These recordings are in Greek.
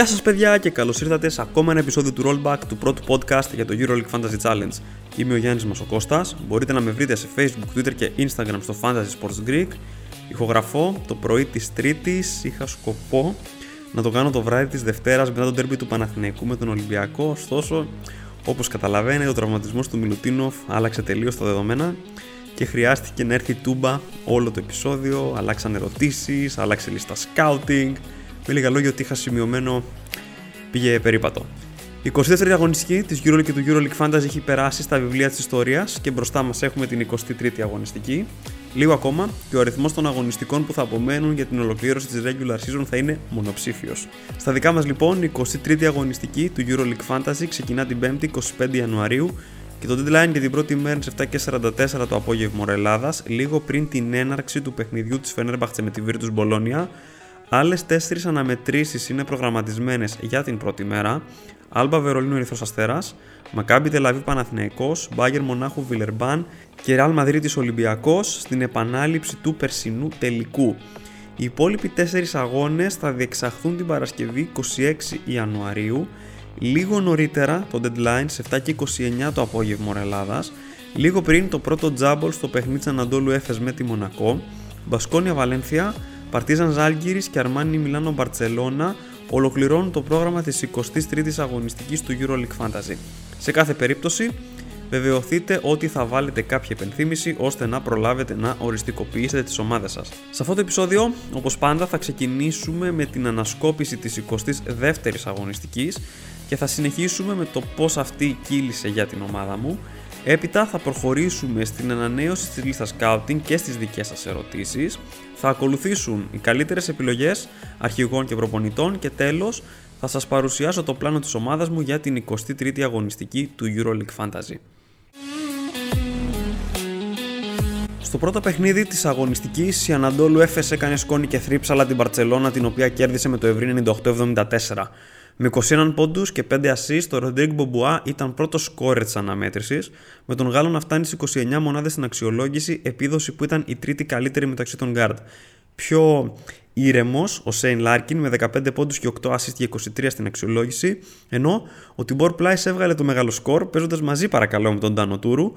Γεια σας παιδιά και καλώς ήρθατε σε ακόμα ένα επεισόδιο του Rollback του πρώτου podcast για το EuroLeague Fantasy Challenge. Είμαι ο Γιάννης Μασοκώστας, μπορείτε να με βρείτε σε Facebook, Twitter και Instagram στο Fantasy Sports Greek. Ηχογραφώ το πρωί της Τρίτης, είχα σκοπό να το κάνω το βράδυ της Δευτέρας μετά τον τέρμπι του Παναθηναϊκού με τον Ολυμπιακό, ωστόσο όπως καταλαβαίνετε ο τραυματισμός του Μιλουτίνοφ άλλαξε τελείως τα δεδομένα και χρειάστηκε να έρθει τούμπα όλο το επεισόδιο, αλλάξαν ερωτήσεις, άλλαξε λίστα scouting, με λίγα λόγια ότι είχα σημειωμένο πήγε περίπατο. Η 22η αγωνιστική της EuroLeague και του EuroLeague Fantasy έχει περάσει στα βιβλία της ιστορίας και μπροστά μας έχουμε την 23η αγωνιστική. Λίγο ακόμα και ο αριθμός των αγωνιστικών που θα απομένουν για την ολοκλήρωση της regular season θα είναι μονοψήφιος. Στα δικά μας λοιπόν, η 23η αγωνιστική του EuroLeague Fantasy ξεκινά την 5η 25 Ιανουαρίου και το deadline για την πρώτη μέρα είναι 7.44 το απόγευμα Ελλάδα, λίγο πριν την έναρξη του παιχνιδιού της Φενέρμπαχτσε με τη Virtus Bologna Άλλες τέσσερις αναμετρήσεις είναι προγραμματισμένες για την πρώτη μέρα. Άλμπα Βερολίνο Ερυθρός Αστέρας, Μακάμπι Τελαβή Παναθηναϊκός, Μπάγκερ Μονάχου Βιλερμπάν και Ρεάλ Μαδρίτη Ολυμπιακός στην επανάληψη του περσινού τελικού. Οι υπόλοιποι τέσσερις αγώνες θα διεξαχθούν την Παρασκευή 26 Ιανουαρίου, λίγο νωρίτερα το deadline σε 7 και 29 το απόγευμα Ελλάδας, λίγο πριν το πρώτο τζάμπολ στο παιχνίδι Αναντόλου Έφε με τη Μονακό, Μπασκόνια Βαλένθια, Παρτίζαν Ζάλγκυρης και Αρμάνι Μιλάνο Μπαρτσελώνα ολοκληρώνουν το πρόγραμμα της 23ης αγωνιστικής του EuroLeague Fantasy. Σε κάθε περίπτωση, βεβαιωθείτε ότι θα βάλετε κάποια επενθύμηση ώστε να προλάβετε να οριστικοποιήσετε τις ομάδες σας. Σε αυτό το επεισόδιο, όπως πάντα, θα ξεκινήσουμε με την ανασκόπηση της 22ης αγωνιστικής και θα συνεχίσουμε με το πώς αυτή κύλησε για την ομάδα μου. Έπειτα θα προχωρήσουμε στην ανανέωση της λίστας scouting και στις δικές σας ερωτήσεις θα ακολουθήσουν οι καλύτερες επιλογές αρχηγών και προπονητών και τέλος θα σας παρουσιάσω το πλάνο της ομάδας μου για την 23η αγωνιστική του EuroLeague Fantasy. Στο πρώτο παιχνίδι της αγωνιστικής η Αναντόλου έφεσε έκανε σκόνη και θρύψαλα την Μπαρτσελώνα την οποία κέρδισε με το ευρύ 98-74. Με 21 πόντους και 5 assists, ο Ροντρίγκ Μπομπουά ήταν πρώτος σκόρερ της αναμέτρησης, με τον Γάλλο να φτάνει στι 29 μονάδες στην αξιολόγηση, επίδοση που ήταν η τρίτη καλύτερη μεταξύ των guard. Πιο ήρεμος ο Σέιν Λάρκιν με 15 πόντους και 8 assists και 23 στην αξιολόγηση, ενώ ο Τίμπορ Πλάις έβγαλε το μεγάλο σκορ παίζοντας μαζί παρακαλώ με τον Τάνο Τούρου,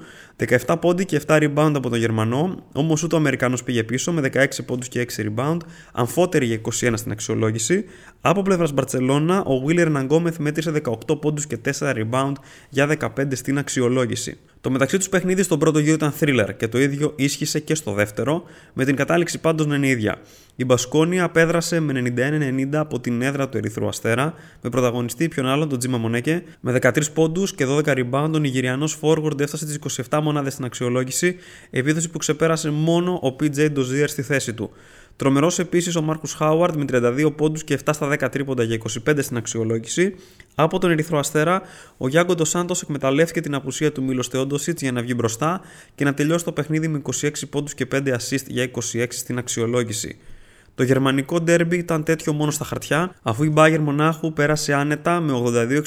17 πόντι και 7 rebound από τον Γερμανό, όμως ούτε ο Αμερικανός πήγε πίσω με 16 πόντους και 6 rebound, αμφότερη για 21 στην αξιολόγηση. Από πλευράς Μπαρσελόνα, ο Βίλερ Ναγκόμεθ μέτρησε 18 πόντους και 4 rebound για 15 στην αξιολόγηση. Το μεταξύ τους παιχνίδι στον πρώτο γύρο ήταν thriller και το ίδιο ίσχυσε και στο δεύτερο, με την κατάληξη πάντως να είναι ίδια. Η Μπασκόνια απέδρασε με 91-90 από την έδρα του Ερυθρού Αστέρα, με πρωταγωνιστή ποιον άλλον τον Τζίμα Μονέκε, με 13 πόντους και 12 rebound. Ο Νιγηριανός forward έφτασε τις 27 μονάδες στην αξιολόγηση, επίδοση που ξεπέρασε μόνο ο PJ Dozier στη θέση του. Τρομερός επίσης ο Μάρκου Χάουαρντ με 32 πόντους και 7 στα 10 τρίποντα για 25 στην αξιολόγηση. Από τον Ερυθρό Αστέρα, ο Γιάνγκο Ντοσάντο εκμεταλλεύτηκε την απουσία του Μίλος Θεόντοσιτς για να βγει μπροστά και να τελειώσει το παιχνίδι με 26 πόντους και 5 assist για 26 στην αξιολόγηση. Το γερμανικό ντέρμπι ήταν τέτοιο μόνο στα χαρτιά, αφού η Bayern Μονάχου πέρασε άνετα με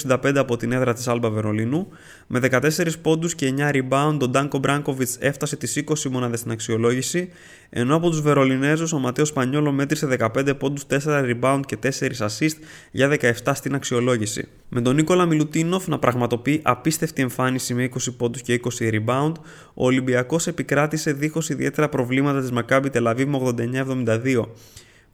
82-65 από την έδρα της Άλμπα Βερολίνου. Με 14 πόντους και 9 rebound, ο Ντάνκο Μπράνκοβιτς έφτασε τις 20 μονάδες στην αξιολόγηση, ενώ από τους Βερολινέζους ο Ματέος Σπανιόλο μέτρησε 15 πόντους, 4 rebound και 4 assist για 17 στην αξιολόγηση. Με τον Νίκολα Μιλουτίνοφ να πραγματοποιεί απίστευτη εμφάνιση με 20 πόντους και 20 rebound, ο Ολυμπιακός επικράτησε δίχως ιδιαίτερα προβλήματα της Maccabi Τελαβή με 89-72.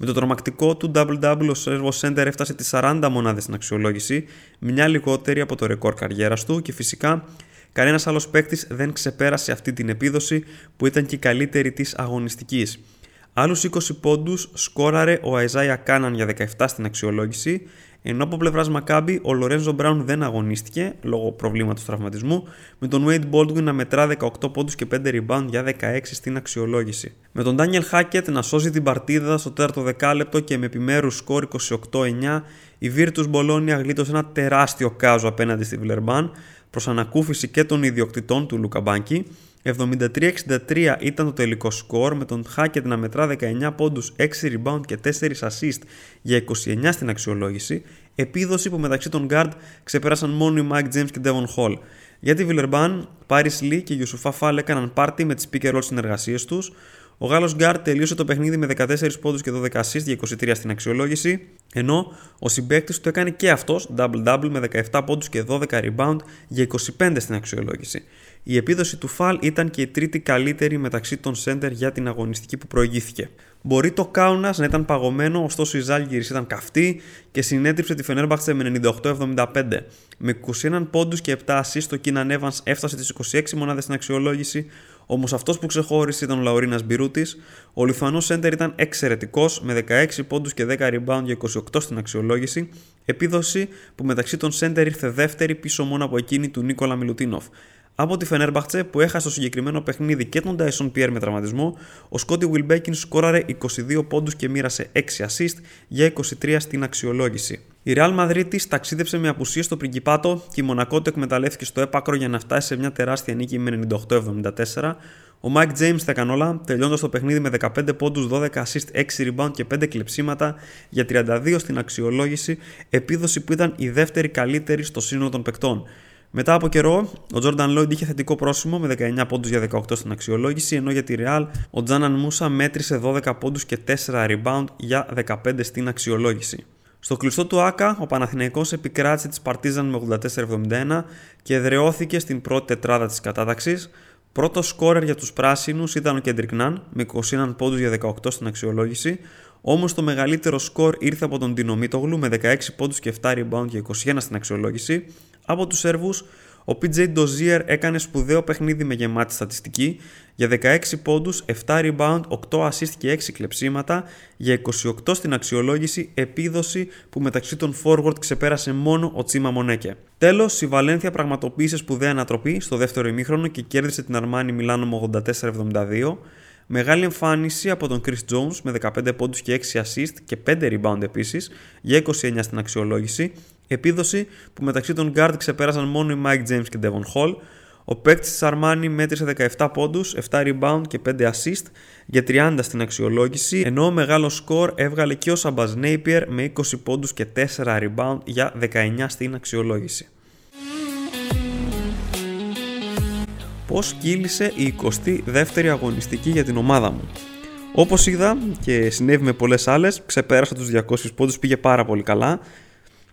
Με το τρομακτικό του double-double ο Servo Center έφτασε τις 40 μονάδες στην αξιολόγηση, μια λιγότερη από το ρεκόρ καριέρας του και φυσικά κανένας άλλος παίκτης δεν ξεπέρασε αυτή την επίδοση που ήταν και η καλύτερη της αγωνιστικής. Άλλους 20 πόντους σκόραρε ο Αιζάια Κάναν για 17 στην αξιολόγηση, ενώ από πλευράς Μακάμπη ο Λορένζο Μπράουν δεν αγωνίστηκε λόγω προβλήματος τραυματισμού, με τον Wade Baldwin να μετρά 18 πόντους και 5 rebound για 16 στην αξιολόγηση. Με τον Daniel Hackett να σώζει την παρτίδα στο τέταρτο δεκάλεπτο και με επιμέρους σκόρ 28-9, η Virtus Bologna γλίτωσε ένα τεράστιο κάζο απέναντι στη Βιλερμπάν προς ανακούφιση και των ιδιοκτητών του Λουκαμπάνκι 73-63 ήταν το τελικό σκορ με τον Hackett να μετρά 19 πόντους, 6 rebound και 4 assist για 29 στην αξιολόγηση, επίδοση που μεταξύ των guard ξεπέρασαν μόνο οι Mike James και Devon Hall. Για τη Villeurbanne, Paris Lee και Yusufa Fall έκαναν πάρτι με τις pick and roll συνεργασίες τους, Ο Γάλλος Γκάρτ τελείωσε το παιχνίδι με 14 πόντους και 12 assists για 23 στην αξιολόγηση, ενώ ο συμπέκτη του έκανε και αυτός double-double με 17 πόντους και 12 rebound για 25 στην αξιολόγηση. Η επίδοση του Φαλ ήταν και η τρίτη καλύτερη μεταξύ των center για την αγωνιστική που προηγήθηκε. Μπορεί το Κάουνα να ήταν παγωμένο, ωστόσο η Ζάλγκυρη ήταν καυτή και συνέτριψε τη Φενέρμπαχτσε με 98-75. Με 21 πόντους και 7 assists, το Keenan Evans έφτασε τις 26 μονάδες στην αξιολόγηση, Όμως αυτός που ξεχώρισε ήταν ο Λαουρίνα Μπιρούτη. Ο Λιθουανός Σέντερ ήταν εξαιρετικός με 16 πόντους και 10 rebound για 28 στην αξιολόγηση. Επίδοση που μεταξύ των Σέντερ ήρθε δεύτερη πίσω μόνο από εκείνη του Νίκολα Μιλουτίνοφ. Από τη Φενέρμπαχτσε που έχασε το συγκεκριμένο παιχνίδι και τον Dyson Pierre με τραυματισμό, ο Σκότι Wilbekin σκόραρε 22 πόντους και μοίρασε 6 assist για 23 στην αξιολόγηση. Η Real Madrid ταξίδεψε με απουσία στο Πριγκιπάτο και η Μονακό το εκμεταλλεύτηκε στο έπακρο για να φτάσει σε μια τεράστια νίκη με 98-74. Ο Mike James τα έκανε όλα, τελειώνοντα το παιχνίδι με 15 πόντους, 12 assist, 6 rebound και 5 κλεψίματα για 32 στην αξιολόγηση, επίδοση που ήταν η δεύτερη καλύτερη στο σύνολο των παικτών. Μετά από καιρό, ο Jordan Lloyd είχε θετικό πρόσημο με 19 πόντους για 18 στην αξιολόγηση, ενώ για τη Real ο Τζάναν Μούσα μέτρησε 12 πόντους και 4 rebound για 15 στην αξιολόγηση. Στο κλειστό του Άκα, ο Παναθηναϊκός επικράτησε τη Παρτίζαν με 84-71 και εδρεώθηκε στην πρώτη τετράδα της κατάταξης. Πρώτο σκόρερ για τους πράσινους ήταν ο Κέντρικ Ναν με 21 πόντους για 18 στην αξιολόγηση, όμως το μεγαλύτερο σκορ ήρθε από τον Τινομίτογλου με 16 πόντους και 7 rebound για 21 στην αξιολόγηση. Από τους Σέρβους, ο PJ Dozier έκανε σπουδαίο παιχνίδι με γεμάτη στατιστική για 16 πόντους, 7 rebound, 8 assist και 6 κλεψίματα για 28 στην αξιολόγηση επίδοση που μεταξύ των forward ξεπέρασε μόνο ο Τσίμα Μονέκε. Τέλος, η Βαλένθια πραγματοποίησε σπουδαία ανατροπή στο δεύτερο ημίχρονο και κέρδισε την Αρμάνι Μιλάνο με 84-72. Μεγάλη εμφάνιση από τον Chris Jones με 15 πόντους και 6 assist και 5 rebound επίσης για 29 στην αξιολόγηση Επίδοση που μεταξύ των guard ξεπέρασαν μόνο οι Mike James και Devon Hall. Ο παίκτης της Armani μέτρησε 17 πόντους, 7 rebound και 5 assist για 30 στην αξιολόγηση, ενώ μεγάλος σκορ έβγαλε και ο Σαμπαζ Napier με 20 πόντους και 4 rebound για 19 στην αξιολόγηση. Πώς κύλησε η 22η αγωνιστική για την ομάδα μου. Όπως είδα και συνέβη με πολλές άλλες, ξεπέρασα τους 200 πόντους, πήγε πάρα πολύ καλά.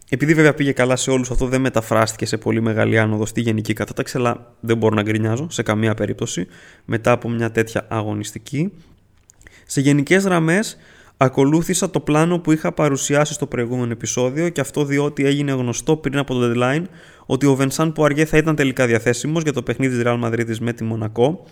Επειδή βέβαια πήγε καλά σε όλους, αυτό δεν μεταφράστηκε σε πολύ μεγάλη άνοδο στη γενική κατάταξη, αλλά δεν μπορώ να γκρινιάζω σε καμία περίπτωση μετά από μια τέτοια αγωνιστική. Σε γενικές γραμμές, ακολούθησα το πλάνο που είχα παρουσιάσει στο προηγούμενο επεισόδιο και αυτό διότι έγινε γνωστό πριν από το deadline ότι ο Βενσάν Πουαριέ θα ήταν τελικά διαθέσιμος για το παιχνίδι της Real Madrid με τη Μονακό.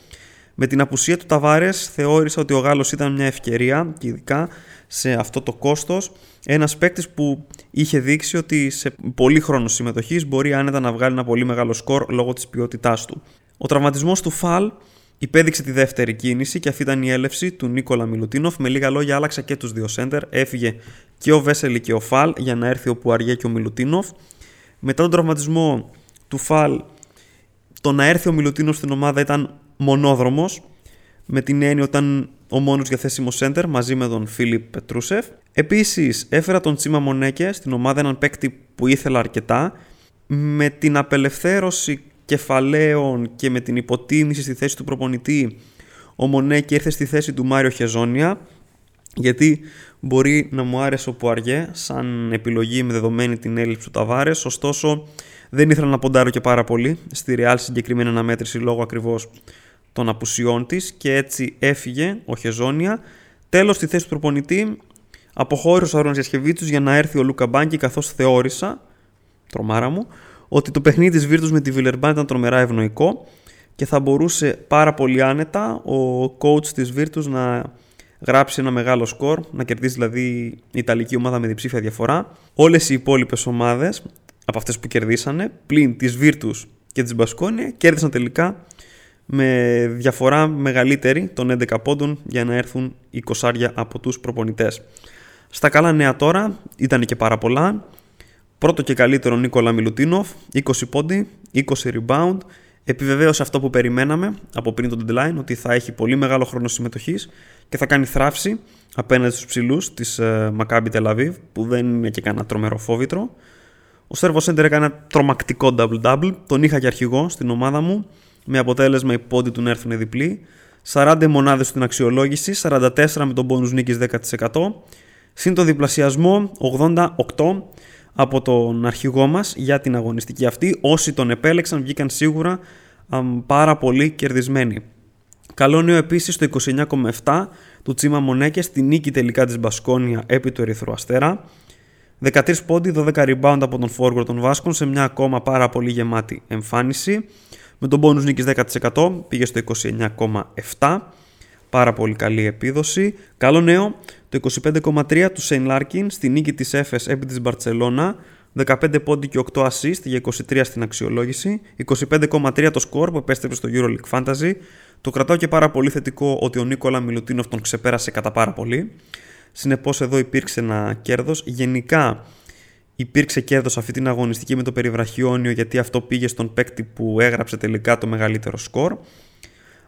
Με την απουσία του Ταβάρες, θεώρησα ότι ο Γάλλος ήταν μια ευκαιρία και ειδικά σε αυτό το κόστος. Ένας παίκτης που είχε δείξει ότι σε πολύ χρόνο συμμετοχής μπορεί άνετα να βγάλει ένα πολύ μεγάλο σκορ λόγω της ποιότητάς του. Ο τραυματισμός του Φαλ υπέδειξε τη δεύτερη κίνηση και αυτή ήταν η έλευση του Νίκολα Μιλουτίνοφ. Με λίγα λόγια, άλλαξα και τους δύο σέντερ. Έφυγε και ο Βέσελη και ο Φαλ για να έρθει ο Πουαριέ και ο Μιλουτίνοφ. Μετά τον τραυματισμό του Φαλ, το να έρθει ο Μιλουτίνοφ στην ομάδα ήταν μονόδρομος. Με την έννοια όταν ο μόνος διαθέσιμος center μαζί με τον Φίλιπ Πετρούσεφ. Επίσης, έφερα τον Τσίμα Μονέκε στην ομάδα, έναν παίκτη που ήθελα αρκετά. Με την απελευθέρωση κεφαλαίων και με την υποτίμηση στη θέση του προπονητή, ο Μονέκε ήρθε στη θέση του Μάριο Χεζόνια. Γιατί μπορεί να μου άρεσε ο Πουαριέ σαν επιλογή με δεδομένη την έλλειψη του Ταβάρες, ωστόσο δεν ήθελα να ποντάρω και πάρα πολύ στη Real συγκεκριμένη αναμέτρηση λόγω ακριβώς των απουσιών της και έτσι έφυγε ο Χεζόνια. Τέλος, στη θέση του προπονητή αποχώρησε ο Άρον Γιασκεβίτσου για να έρθει ο Λούκα Μπάνκι, καθώς θεώρησα, τρομάρα μου, ότι το παιχνίδι της Βίρτου με τη Βιλερμπάν ήταν τρομερά ευνοϊκό και θα μπορούσε πάρα πολύ άνετα ο coach της Βίρτου να γράψει ένα μεγάλο σκορ, να κερδίσει δηλαδή η Ιταλική ομάδα με διψήφια διαφορά. Όλες οι υπόλοιπες ομάδες από αυτές που κερδίσανε, πλην της Βίρτου και της Μπασκόνια, κέρδισαν τελικά με διαφορά μεγαλύτερη των 11 πόντων για να έρθουν οι κοσάρια από τους προπονητές. Στα καλά νέα τώρα ήταν και πάρα πολλά. Πρώτο και καλύτερο Νίκολα Μιλουτίνοφ, 20 πόντι, 20 ριμπάουντ. Επιβεβαίωσε αυτό που περιμέναμε από πριν το deadline, ότι θα έχει πολύ μεγάλο χρόνο συμμετοχής και θα κάνει θράψη απέναντι στους ψηλούς της uh, Maccabi Tel Aviv, που δεν είναι και κανένα τρομερό φόβητρο. Ο Σέρβος Σέντερ έκανε ένα τρομακτικό double-double, τον είχα και αρχηγό στην ομάδα μου με αποτέλεσμα οι πόντοι του να έρθουν διπλοί. 40 μονάδες στην αξιολόγηση, 44 με τον πόνους νίκης 10%, συν το διπλασιασμό 88 από τον αρχηγό μας για την αγωνιστική αυτή. Όσοι τον επέλεξαν βγήκαν σίγουρα πάρα πολύ κερδισμένοι. Καλό νέο επίσης το 29,7 του Τσίμα Μονέκε στη νίκη τελικά της Μπασκόνια επί του Ερυθρού Αστέρα. 13 πόντι, 12 rebound από τον forward των Βάσκων σε μια ακόμα πάρα πολύ γεμάτη εμφάνιση. Με τον bonus νίκης 10% πήγε στο 29,7. Πάρα πολύ καλή επίδοση. Καλό νέο, το 25,3 του Σέιν Λάρκιν στη νίκη της Έφες επί της Μπαρτσελώνα. 15 πόντι και 8 assist για 23 στην αξιολόγηση. 25,3 το score που επέστρεψε στο EuroLeague Fantasy. Το κρατάω και πάρα πολύ θετικό ότι ο Νίκολα Μιλουτίνοφ τον ξεπέρασε κατά πάρα πολύ. Συνεπώς εδώ υπήρξε ένα κέρδος. Γενικά υπήρξε κέρδος αυτή την αγωνιστική με το περιβραχιόνιο γιατί αυτό πήγε στον παίκτη που έγραψε τελικά το μεγαλύτερο σκορ.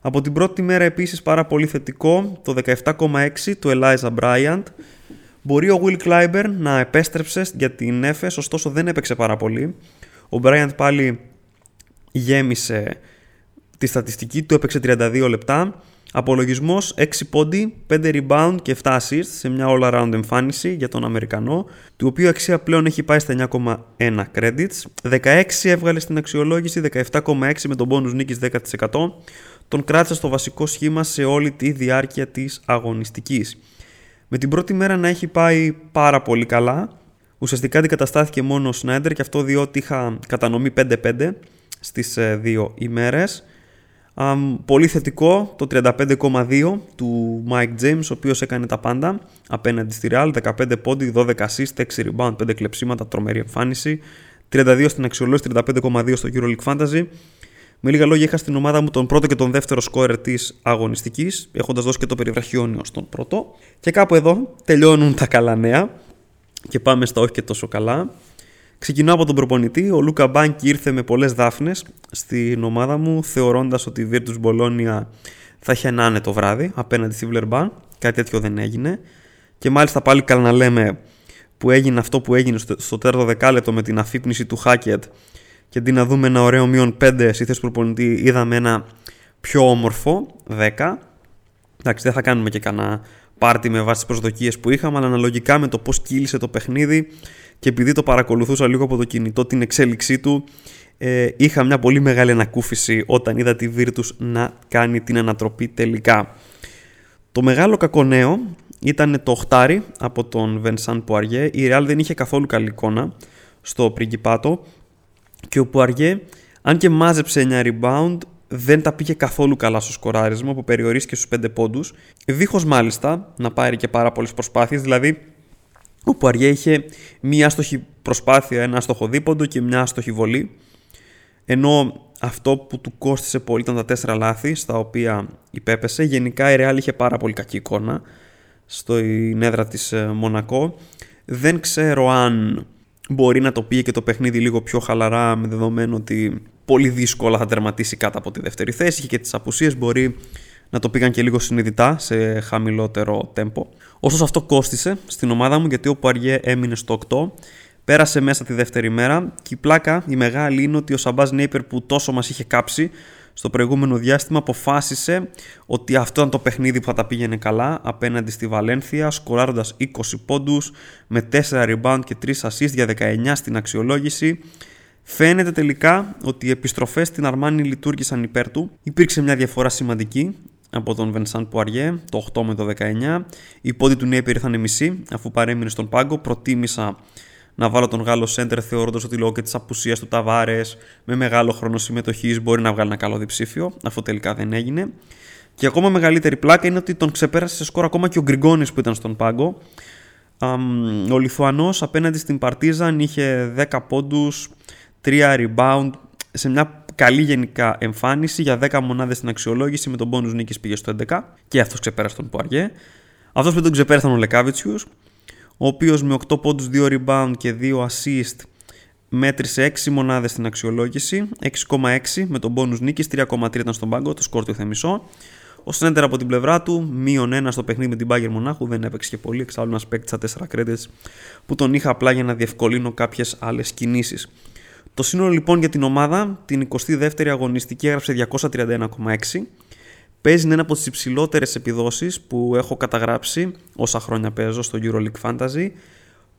Από την πρώτη μέρα επίσης πάρα πολύ θετικό το 17,6 του Eliza Bryant. Μπορεί ο Will Kleiber να επέστρεψε για την Έφες, ωστόσο δεν έπαιξε πάρα πολύ. Ο Bryant πάλι γέμισε τη στατιστική του, έπαιξε 32 λεπτά. Απολογισμός 6 πόντι, 5 rebound και 7 assists σε μια all around εμφάνιση για τον Αμερικανό, του οποίου αξία πλέον έχει πάει στα 9,1 credits. 16 έβγαλε στην αξιολόγηση, 17,6 με τον bonus νίκης 10%. Τον κράτησε στο βασικό σχήμα σε όλη τη διάρκεια της αγωνιστικής. Με την πρώτη μέρα να έχει πάει πάρα πολύ καλά, ουσιαστικά αντικαταστάθηκε μόνο ο Σνάιντερ και αυτό διότι είχα κατανομή 5-5 στις ε, δύο ημέρες πολύ θετικό το 35,2 του Mike James, ο οποίος έκανε τα πάντα απέναντι στη Real, 15 πόντι, 12 assist, 6 rebound, 5 κλεψίματα, τρομερή εμφάνιση. 32 στην αξιολόγηση, 35,2 στο EuroLeague Fantasy. Με λίγα λόγια είχα στην ομάδα μου τον πρώτο και τον δεύτερο σκόρερ της αγωνιστικής, έχοντας δώσει και το περιβραχιόνιο στον πρώτο. Και κάπου εδώ τελειώνουν τα καλά νέα και πάμε στα όχι και τόσο καλά. Ξεκινάω από τον προπονητή. Ο Λούκα Μπάνκι ήρθε με πολλές δάφνες στην ομάδα μου, θεωρώντας ότι η Virtus Bologna θα είχε ένα το βράδυ απέναντι στη Βλερμπάν. Κάτι τέτοιο δεν έγινε. Και μάλιστα πάλι καλά να λέμε που έγινε αυτό που έγινε στο τέταρτο δεκάλεπτο με την αφύπνιση του Χάκετ και αντί να δούμε ένα ωραίο μείον 5 στη θέση προπονητή, είδαμε ένα πιο όμορφο 10. Εντάξει, δεν θα κάνουμε και κανένα πάρτι με βάση τις προσδοκίες που είχαμε, αλλά αναλογικά με το πώς κύλησε το παιχνίδι και επειδή το παρακολουθούσα λίγο από το κινητό την εξέλιξή του ε, είχα μια πολύ μεγάλη ανακούφιση όταν είδα τη Virtus να κάνει την ανατροπή τελικά. Το μεγάλο κακό νέο ήταν το οχτάρι από τον Βενσάν Πουαριέ. Η Real δεν είχε καθόλου καλή εικόνα στο πριγκιπάτο και ο Πουαριέ αν και μάζεψε 9 rebound δεν τα πήγε καθόλου καλά στο σκοράρισμα που περιορίστηκε στους 5 πόντους δίχως μάλιστα να πάρει και πάρα πολλές προσπάθειες δηλαδή ο Πουαριέ είχε μία άστοχη προσπάθεια, ένα άστοχο δίποντο και μια άστοχη βολή. Ενώ αυτό που του κόστησε πολύ ήταν τα τέσσερα λάθη στα οποία υπέπεσε. Γενικά η Real είχε πάρα πολύ κακή εικόνα στο έδρα της ε, Μονακό. Δεν ξέρω αν μπορεί να το πήγε και το παιχνίδι λίγο πιο χαλαρά με δεδομένο ότι πολύ δύσκολα θα τερματίσει κάτω από τη δεύτερη θέση. Είχε και τις απουσίες μπορεί να το πήγαν και λίγο συνειδητά σε χαμηλότερο τέμπο. Ωστόσο αυτό κόστησε στην ομάδα μου γιατί ο Πουαριέ έμεινε στο 8. Πέρασε μέσα τη δεύτερη μέρα και η πλάκα η μεγάλη είναι ότι ο Σαμπάζ Νέιπερ που τόσο μας είχε κάψει στο προηγούμενο διάστημα αποφάσισε ότι αυτό ήταν το παιχνίδι που θα τα πήγαινε καλά απέναντι στη Βαλένθια σκοράροντας 20 πόντους με 4 rebound και 3 assist για 19 στην αξιολόγηση Φαίνεται τελικά ότι οι επιστροφές στην Αρμάνι λειτουργήσαν υπέρ του. Υπήρξε μια διαφορά σημαντική από τον Βενσάν Πουαριέ, το 8 με το 19. Οι πόντι του Νέιπερ ήρθαν μισή, αφού παρέμεινε στον πάγκο. Προτίμησα να βάλω τον Γάλλο Σέντερ θεωρώντας ότι λόγω και της απουσίας του Ταβάρες με μεγάλο χρόνο συμμετοχής μπορεί να βγάλει ένα καλό διψήφιο, αφού τελικά δεν έγινε. Και ακόμα μεγαλύτερη πλάκα είναι ότι τον ξεπέρασε σε σκορ ακόμα και ο Γκριγκόνης που ήταν στον πάγκο. Ο Λιθουανός απέναντι στην Παρτίζαν είχε 10 πόντους, 3 rebound σε μια καλή γενικά εμφάνιση για 10 μονάδες στην αξιολόγηση με τον bonus νίκης πήγε στο 11 και αυτός ξεπέρασε τον Πουαριέ. Αυτός που τον ξεπέρασε ήταν ο Λεκάβιτσιους, ο οποίος με 8 πόντους, 2 rebound και 2 assist μέτρησε 6 μονάδες στην αξιολόγηση, 6,6 με τον bonus νίκης, 3,3 ήταν στον πάγκο, το σκόρ του μισό. Ο Σνέντερ από την πλευρά του, μείον 1 στο παιχνίδι με την Bayern Μονάχου, δεν έπαιξε και πολύ. Εξάλλου ένας παίκτης στα 4 credits που τον είχα απλά για να διευκολύνω κάποιες άλλες κινήσεις. Το σύνολο λοιπόν για την ομάδα την 22η αγωνιστική έγραψε 231,6. Παίζει να είναι από τις υψηλότερες επιδόσεις που έχω καταγράψει όσα χρόνια παίζω στο EuroLeague Fantasy.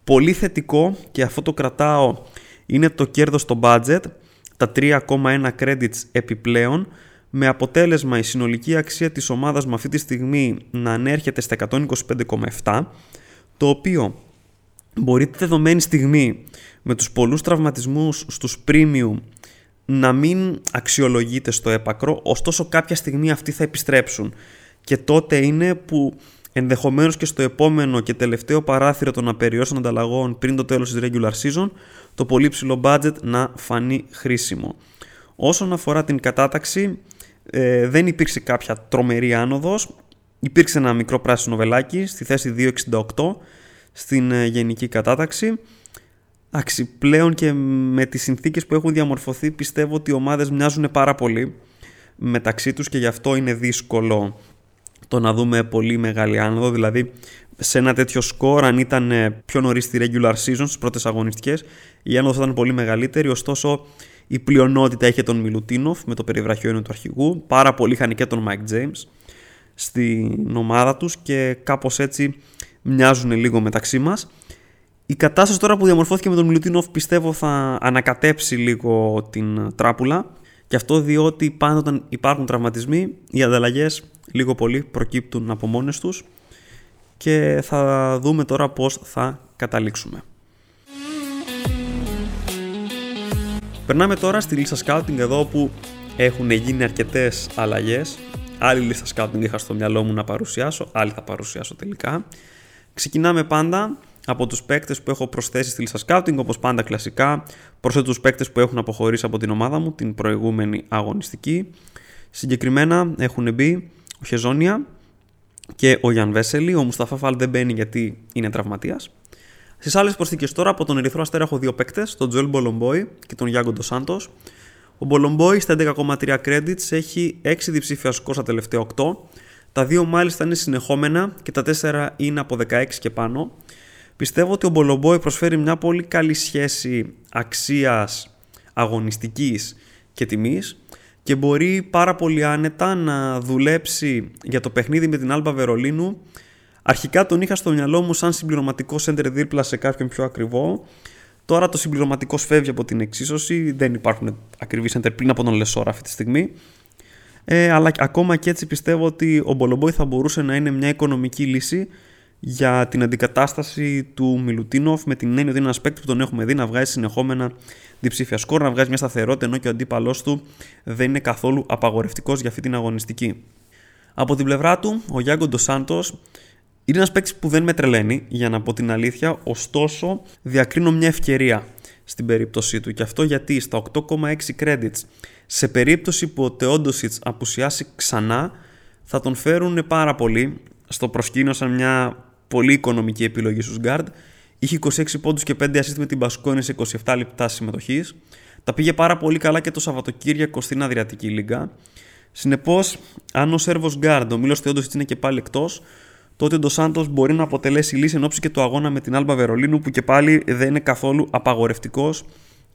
Πολύ θετικό και αυτό το κρατάω είναι το κέρδος στο budget, τα 3,1 credits επιπλέον, με αποτέλεσμα η συνολική αξία της ομάδας με αυτή τη στιγμή να ανέρχεται στα 125,7, το οποίο μπορεί τη δεδομένη στιγμή με τους πολλούς τραυματισμούς στους premium να μην αξιολογείται στο έπακρο, ωστόσο κάποια στιγμή αυτοί θα επιστρέψουν. Και τότε είναι που ενδεχομένως και στο επόμενο και τελευταίο παράθυρο των απεριώσεων ανταλλαγών πριν το τέλος της regular season, το πολύ ψηλό budget να φανεί χρήσιμο. Όσον αφορά την κατάταξη, ε, δεν υπήρξε κάποια τρομερή άνοδος, υπήρξε ένα μικρό πράσινο βελάκι στη θέση 268 στην ε, γενική κατάταξη. Εντάξει, πλέον και με τις συνθήκες που έχουν διαμορφωθεί πιστεύω ότι οι ομάδες μοιάζουν πάρα πολύ μεταξύ τους και γι' αυτό είναι δύσκολο το να δούμε πολύ μεγάλη άνοδο. Δηλαδή σε ένα τέτοιο σκορ αν ήταν ε, πιο νωρίς στη regular season στις πρώτες αγωνιστικές η άνοδος θα ήταν πολύ μεγαλύτερη ωστόσο η πλειονότητα είχε τον Μιλουτίνοφ με το περιβραχιόνιο του αρχηγού πάρα πολύ είχαν και τον Mike James στην ομάδα τους και κάπως έτσι μοιάζουν λίγο μεταξύ μας η κατάσταση τώρα που διαμορφώθηκε με τον Μιλουτίνοφ πιστεύω θα ανακατέψει λίγο την τράπουλα και αυτό διότι πάντα όταν υπάρχουν τραυματισμοί οι ανταλλαγές λίγο πολύ προκύπτουν από μόνες τους και θα δούμε τώρα πώς θα καταλήξουμε. Περνάμε τώρα στη λίστα scouting εδώ που έχουν γίνει αρκετές αλλαγές. Άλλη λίστα scouting είχα στο μυαλό μου να παρουσιάσω, άλλη θα παρουσιάσω τελικά. Ξεκινάμε πάντα από τους παίκτες που έχω προσθέσει στη λίστα scouting, όπως πάντα κλασικά. Προσθέτω τους παίκτες που έχουν αποχωρήσει από την ομάδα μου την προηγούμενη αγωνιστική. Συγκεκριμένα έχουν μπει ο Χεζόνια και ο Γιάν Βέσελη. Ο Μουσταφά Φαλ δεν μπαίνει γιατί είναι τραυματίας. Στις άλλες προσθήκες τώρα από τον Ερυθρό Αστέρα έχω δύο παίκτες, τον Τζοέλ Μπολομπόη και τον Γιάνγκο Ντοσάντο. Ο Μπολομπόη στα 11,3 credits έχει 6 διψήφια σκορ στα τελευταία 8. Τα δύο μάλιστα είναι συνεχόμενα και τα 4 είναι από 16 και πάνω. Πιστεύω ότι ο Μπολομπόη προσφέρει μια πολύ καλή σχέση αξίας αγωνιστικής και τιμής και μπορεί πάρα πολύ άνετα να δουλέψει για το παιχνίδι με την Άλμπα Βερολίνου. Αρχικά τον είχα στο μυαλό μου σαν συμπληρωματικό center δίπλα σε κάποιον πιο ακριβό. Τώρα το συμπληρωματικό φεύγει από την εξίσωση. Δεν υπάρχουν ακριβείς center πριν από τον Λεσόρα αυτή τη στιγμή. Ε, αλλά ακόμα και έτσι πιστεύω ότι ο Μπολομπόη θα μπορούσε να είναι μια οικονομική λύση για την αντικατάσταση του Μιλουτίνοφ με την έννοια ότι είναι ένας παίκτης που τον έχουμε δει να βγάζει συνεχόμενα διψήφια σκορ, να βγάζει μια σταθερότητα ενώ και ο αντίπαλός του δεν είναι καθόλου απαγορευτικός για αυτή την αγωνιστική. Από την πλευρά του, ο Γιάνγκο Ντοσάντο είναι ένας παίκτης που δεν με τρελαίνει, για να πω την αλήθεια, ωστόσο διακρίνω μια ευκαιρία στην περίπτωσή του. Και αυτό γιατί στα 8,6 credits, σε περίπτωση που ο Τεόντοσιτ απουσιάσει ξανά, θα τον φέρουν πάρα πολύ στο προσκήνιο σαν μια πολύ οικονομική επιλογή στους guard. Είχε 26 πόντους και 5 assist με την Μπασκόνη σε 27 λεπτά συμμετοχής. Τα πήγε πάρα πολύ καλά και το Σαββατοκύριακο στην Αδριατική Λίγκα. Συνεπώς, αν ο Σέρβος Guard, ο Μίλος Θεόντο είναι και πάλι εκτός, τότε ο Ντοσάντο μπορεί να αποτελέσει λύση εν ώψη και του αγώνα με την Άλμπα Βερολίνου, που και πάλι δεν είναι καθόλου απαγορευτικός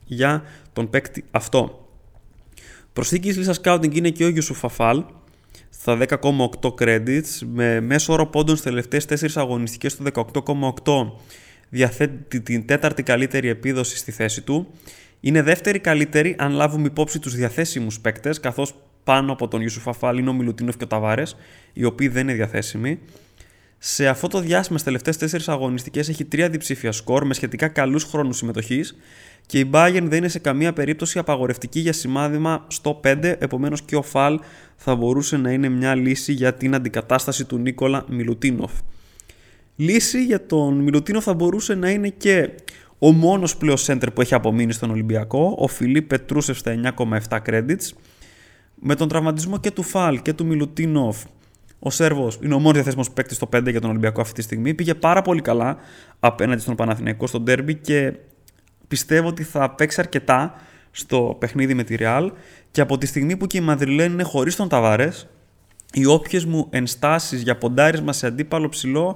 για τον παίκτη αυτό. Προσθήκης λίστα scouting είναι και ο Γιουσου Φαφάλ, στα 10,8 credits με μέσο όρο πόντων στις τελευταίες 4 αγωνιστικές του 18,8 διαθέτει την τέταρτη καλύτερη επίδοση στη θέση του. Είναι δεύτερη καλύτερη αν λάβουμε υπόψη τους διαθέσιμους παίκτες καθώς πάνω από τον Ιουσουφ Αφάλ είναι ο Μιλουτίνοφ και ο Ταβάρες οι οποίοι δεν είναι διαθέσιμοι. Σε αυτό το διάστημα, στι τελευταίες 4 αγωνιστικές, έχει τρία διψήφια σκορ με σχετικά καλούς χρόνους συμμετοχής και η Bayern δεν είναι σε καμία περίπτωση απαγορευτική για σημάδημα στο 5, επομένως και ο Φαλ θα μπορούσε να είναι μια λύση για την αντικατάσταση του Νίκολα Μιλουτίνοφ. Λύση για τον Μιλουτίνοφ θα μπορούσε να είναι και ο μόνος πλέον center που έχει απομείνει στον Ολυμπιακό, ο Φιλίπ Πετρούσεφ στα 9,7 credits. Με τον τραυματισμό και του Φαλ και του Μιλουτίνοφ, ο Σέρβος είναι ο μόνος διαθέσιμος παίκτης στο 5 για τον Ολυμπιακό αυτή τη στιγμή. Πήγε πάρα πολύ καλά απέναντι στον Παναθηναϊκό στο ντέρμπι και πιστεύω ότι θα παίξει αρκετά στο παιχνίδι με τη Real και από τη στιγμή που και η Μαδριλέν είναι χωρίς τον Ταβάρες, οι όποιες μου ενστάσεις για ποντάρισμα σε αντίπαλο ψηλό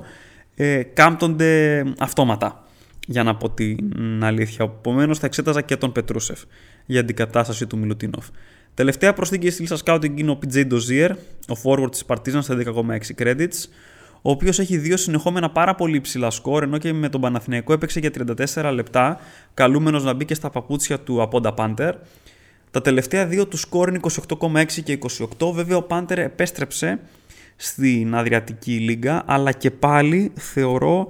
ε, κάμπτονται αυτόματα. Για να πω την αλήθεια. Επομένως, θα εξέταζα και τον Πετρούσεφ για αντικατάσταση του Μιλουτίνοφ. Τελευταία προσθήκη στη λίστα scouting είναι ο PJ Dozier, ο forward της Partizan στα 10,6 credits, ο οποίος έχει δύο συνεχόμενα πάρα πολύ ψηλά σκορ, ενώ και με τον Παναθηναϊκό έπαιξε για 34 λεπτά, καλούμενος να μπει και στα παπούτσια του Απόντα Panther. Τα τελευταία δύο του σκορ είναι 28,6 και 28, βέβαια ο Panther επέστρεψε στην Αδριατική Λίγκα, αλλά και πάλι θεωρώ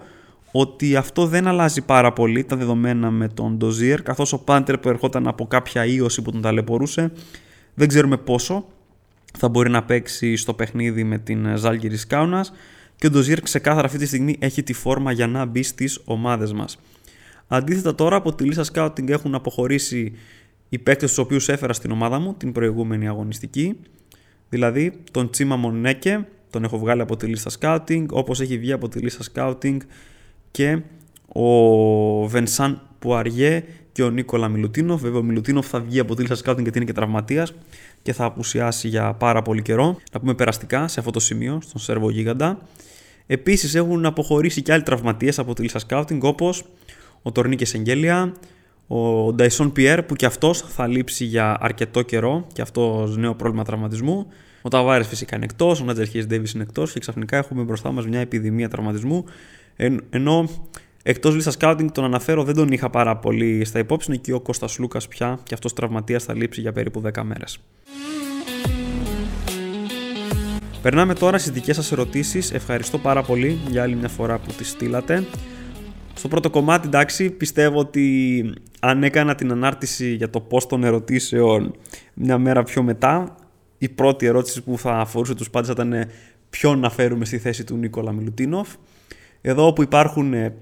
ότι αυτό δεν αλλάζει πάρα πολύ τα δεδομένα με τον Dozier, καθώς ο Πάντερ που ερχόταν από κάποια ίωση που τον ταλαιπωρούσε, δεν ξέρουμε πόσο θα μπορεί να παίξει στο παιχνίδι με την Ζάλγκυρη Κάουνας και ο Ντοζίρ ξεκάθαρα αυτή τη στιγμή έχει τη φόρμα για να μπει στις ομάδες μας. Αντίθετα τώρα από τη λίστα scouting έχουν αποχωρήσει οι παίκτες τους οποίους έφερα στην ομάδα μου την προηγούμενη αγωνιστική, δηλαδή τον Τσίμα Μονέκε, τον έχω βγάλει από τη λίστα scouting, όπως έχει βγει από τη λίστα scouting και ο Βενσάν Πουαριέ και ο Νίκολα Μιλουτίνοφ. Βέβαια, ο Μιλουτίνοφ θα βγει από τη λίστα scouting γιατί είναι και τραυματίας και θα απουσιάσει για πάρα πολύ καιρό. Να πούμε περαστικά σε αυτό το σημείο, στον Σέρβο Γίγαντα. Επίσης, έχουν αποχωρήσει και άλλοι τραυματίες από τη λίστα scouting όπω ο Τορνίκε Σεγγέλια, ο Νταϊσόν Πιέρ που και αυτός θα λείψει για αρκετό καιρό και αυτός νέο πρόβλημα τραυματισμού. Ο Ταβάρε φυσικά είναι εκτός, ο Νάτζερ Χέι Ντέβις είναι εκτός και ξαφνικά έχουμε μπροστά μας μια επιδημία τραυματισμού. Εν, ενώ εκτός λίστα scouting τον αναφέρω, δεν τον είχα πάρα πολύ στα υπόψη. Είναι και ο Κώστας Λούκας πια και αυτός τραυματίας θα λείψει για περίπου 10 μέρες. Περνάμε τώρα στις δικές σας ερωτήσεις. Ευχαριστώ πάρα πολύ για άλλη μια φορά που τις στείλατε. Στο πρώτο κομμάτι, εντάξει, πιστεύω ότι αν έκανα την ανάρτηση για το πώς των ερωτήσεων μια μέρα πιο μετά, η πρώτη ερώτηση που θα αφορούσε τους πάντες θα ήταν ποιον να φέρουμε στη θέση του Νίκολα Μιλουτίνοφ; Εδώ όπου υπάρχουν ε,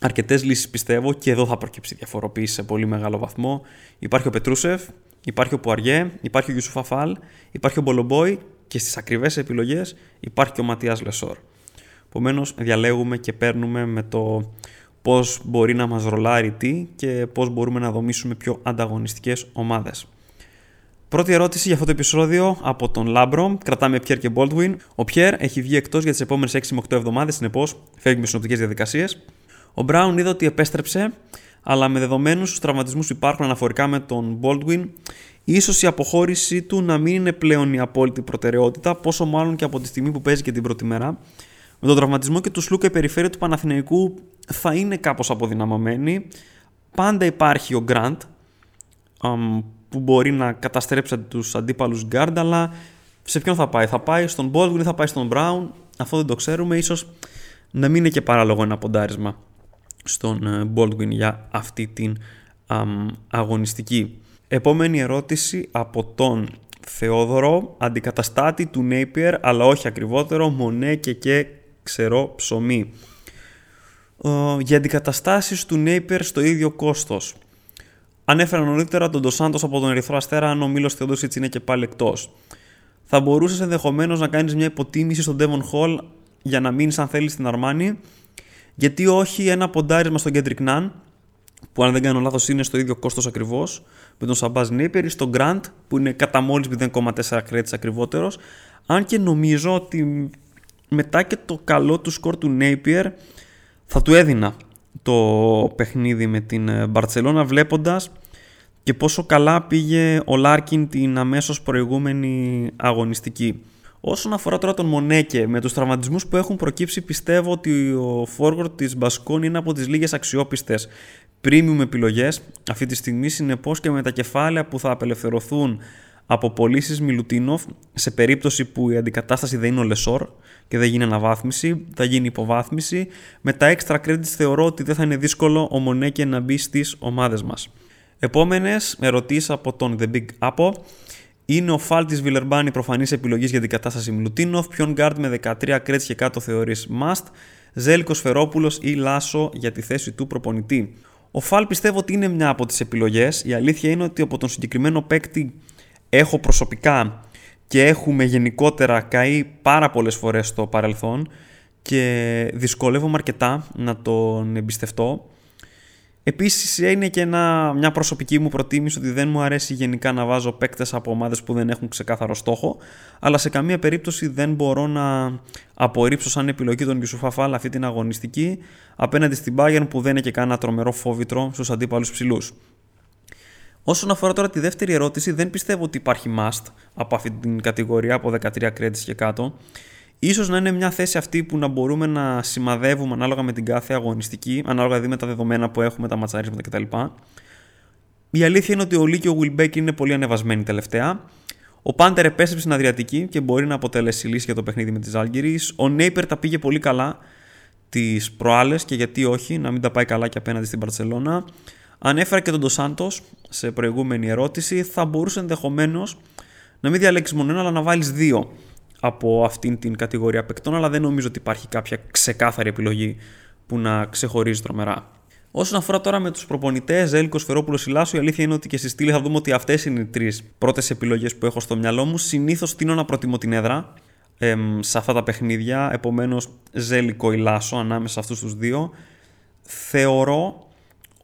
αρκετές λύσεις, πιστεύω, και εδώ θα προκύψει διαφοροποίηση σε πολύ μεγάλο βαθμό. Υπάρχει ο Πετρούσεφ, υπάρχει ο Πουαριέ, υπάρχει ο Γιουσουφά Φαλ, υπάρχει ο Μπολομπόη και στις ακριβές επιλογές υπάρχει και ο Ματίας Λεσόρ. Επομένως, διαλέγουμε και παίρνουμε με το πώς μπορεί να μας ρολάρει τι και πώς μπορούμε να δομήσουμε πιο ανταγωνιστικές ομάδες. Πρώτη ερώτηση για αυτό το επεισόδιο από τον Λάμπρο. Κρατάμε Πιέρ και Baldwin. Ο Πιέρ έχει βγει εκτός για τις επόμενες 6 με 8 εβδομάδες, συνεπώς φεύγει με συνοπτικές διαδικασίες. Ο Μπράουν είδε ότι επέστρεψε, αλλά με δεδομένους τους τραυματισμούς που υπάρχουν αναφορικά με τον Baldwin, ίσω η αποχώρησή του να μην είναι πλέον η απόλυτη προτεραιότητα, πόσο μάλλον και από τη στιγμή που παίζει και την πρώτη μέρα. Με τον τραυματισμό και τους Σλούκα η περιφέρεια του Παναθηναϊκού θα είναι κάπως αποδυναμωμένη. Πάντα υπάρχει ο Grant, που μπορεί να καταστρέψει τους αντίπαλους guard, αλλά σε ποιον θα πάει; Θα πάει στον Baldwin ή θα πάει στον Brown. Αυτό δεν το ξέρουμε. Ίσως να μην είναι και παράλογο ένα ποντάρισμα στον ε, Baldwin για αυτή την αγωνιστική. Επόμενη ερώτηση από τον Θεόδωρο, αντικαταστάτη του Napier, αλλά όχι ακριβότερο, μονέ και και ξερό ψωμί. Ε, για αντικαταστάσεις του Napier στο ίδιο κόστος. Ανέφερα νωρίτερα τον Ντοσάντο από τον Ερυθρό Αστέρα, αν ο Μίλος Θεοδόσιτ είναι και πάλι εκτός. Θα μπορούσες ενδεχομένως να κάνεις μια υποτίμηση στον Devon Hall για να μείνεις, αν θέλεις, στην Αρμάνη. Γιατί όχι ένα ποντάρισμα στον Κέντρικ Ναν, που αν δεν κάνω λάθος είναι στο ίδιο κόστος ακριβώς, με τον Σαμπάζ Νέιπερ, ή στον Grant, που είναι κατά μόλις 0,4 κρέτη ακριβότερος. Αν και νομίζω ότι μετά και το καλό του σκορ του Napier θα του έδινα το παιχνίδι με την Μπαρτσελώνα βλέποντας και πόσο καλά πήγε ο Λάρκιν την αμέσως προηγούμενη αγωνιστική. Όσον αφορά τώρα τον Μονέκε, με τους τραυματισμούς που έχουν προκύψει πιστεύω ότι ο forward της Μπασκόνια είναι από τις λίγες αξιόπιστες premium επιλογές αυτή τη στιγμή, συνεπώς και με τα κεφάλαια που θα απελευθερωθούν από πωλήσεις Μιλουτίνοφ σε περίπτωση που η αντικατάσταση δεν είναι ο Λεσόρ και δεν γίνει αναβάθμιση, θα γίνει υποβάθμιση. Με τα extra credits θεωρώ ότι δεν θα είναι δύσκολο ο Μονέκε να μπει στις ομάδες μας. Επόμενες ερωτήσεις από τον The Big Apple. Είναι ο Φάλ της Βιλερμπάνη προφανής επιλογής για την κατάσταση Μιλουτίνοφ. Ποιον guard με 13 credits και κάτω θεωρείς must. Ζέλικος Φερόπουλος ή Λάσο για τη θέση του προπονητή. Ο Φάλ πιστεύω ότι είναι μια από τις επιλογές. Η αλήθεια είναι ότι από τον συγκεκριμένο παίκτη έχω προσωπικά και έχουμε γενικότερα καεί πάρα πολλές φορές στο παρελθόν και δυσκολεύομαι αρκετά να τον εμπιστευτώ. Επίσης είναι και ένα, μια προσωπική μου προτίμηση ότι δεν μου αρέσει γενικά να βάζω παίκτες από ομάδες που δεν έχουν ξεκάθαρο στόχο αλλά σε καμία περίπτωση δεν μπορώ να απορρίψω σαν επιλογή τον Γιουσουφά Φάλ αυτή την αγωνιστική απέναντι στην Bayern που δεν είναι και κανένα τρομερό φόβητρο στους αντίπαλους ψηλούς. Όσον αφορά τώρα τη δεύτερη ερώτηση, δεν πιστεύω ότι υπάρχει must από αυτή την κατηγορία από 13 credits και κάτω. Ίσως να είναι μια θέση αυτή που να μπορούμε να σημαδεύουμε ανάλογα με την κάθε αγωνιστική, ανάλογα δηλαδή με τα δεδομένα που έχουμε, τα ματσαρίσματα κτλ. Η αλήθεια είναι ότι ο Λί και ο Wilbeck είναι πολύ ανεβασμένοι τελευταία. Ο Πάντερ επέστρεψε στην Αδριατική και μπορεί να αποτελέσει λύση για το παιχνίδι με τη Ζάλγκηρη. Ο Νέιπερ τα πήγε πολύ καλά τις προάλλες και γιατί όχι, να μην τα πάει καλά και απέναντι στην Παρσελώνα. Ανέφερα και τον Ντοσάντο σε προηγούμενη ερώτηση. Θα μπορούσε ενδεχομένως να μην διαλέξεις μόνο ένα, αλλά να βάλεις δύο από αυτήν την κατηγορία παικτών. Αλλά δεν νομίζω ότι υπάρχει κάποια ξεκάθαρη επιλογή που να ξεχωρίζει τρομερά. Όσον αφορά τώρα με τους προπονητές, Ζέλικο, Φερόπουλος, Σιλάσου, η αλήθεια είναι ότι και στη στήλη θα δούμε ότι αυτές είναι οι τρεις πρώτες επιλογές που έχω στο μυαλό μου. Συνήθως τίνω να προτιμώ την έδρα εμ, σε αυτά τα παιχνίδια. Επομένως, Ζέλικο ή Λάσο ανάμεσα σε αυτούς τους δύο. Θεωρώ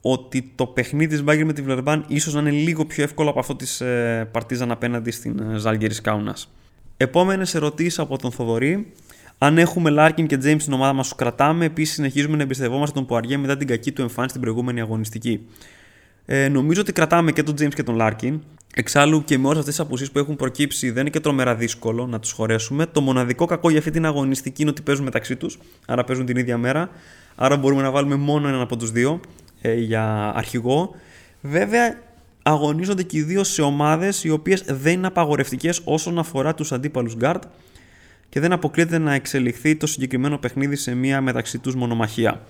ότι το παιχνίδι της Μπάγκερ με τη Βλερμπάν ίσως να είναι λίγο πιο εύκολο από αυτό της ε, Παρτίζαν απέναντι στην ε, Ζάλγκερης Κάουνας. Επόμενες ερωτήσεις από τον Θοδωρή. Αν έχουμε Λάρκιν και James στην ομάδα μας, τους κρατάμε. Επίσης, συνεχίζουμε να εμπιστευόμαστε τον Πουαριέ μετά την κακή του εμφάνιση στην προηγούμενη αγωνιστική. Ε, νομίζω ότι κρατάμε και τον James και τον Λάρκιν. Εξάλλου και με όλες αυτές τις απουσίες που έχουν προκύψει, δεν είναι και τρομερά δύσκολο να τους χωρέσουμε. Το μοναδικό κακό για αυτή την αγωνιστική είναι ότι παίζουν μεταξύ τους, άρα παίζουν την ίδια μέρα. Άρα μπορούμε να βάλουμε μόνο έναν από τους δύο ε, για αρχηγό. Βέβαια, αγωνίζονται και οι δύο σε ομάδες οι οποίες δεν είναι απαγορευτικές όσον αφορά τους αντίπαλους guard και δεν αποκλείεται να εξελιχθεί το συγκεκριμένο παιχνίδι σε μία μεταξύ τους μονομαχία.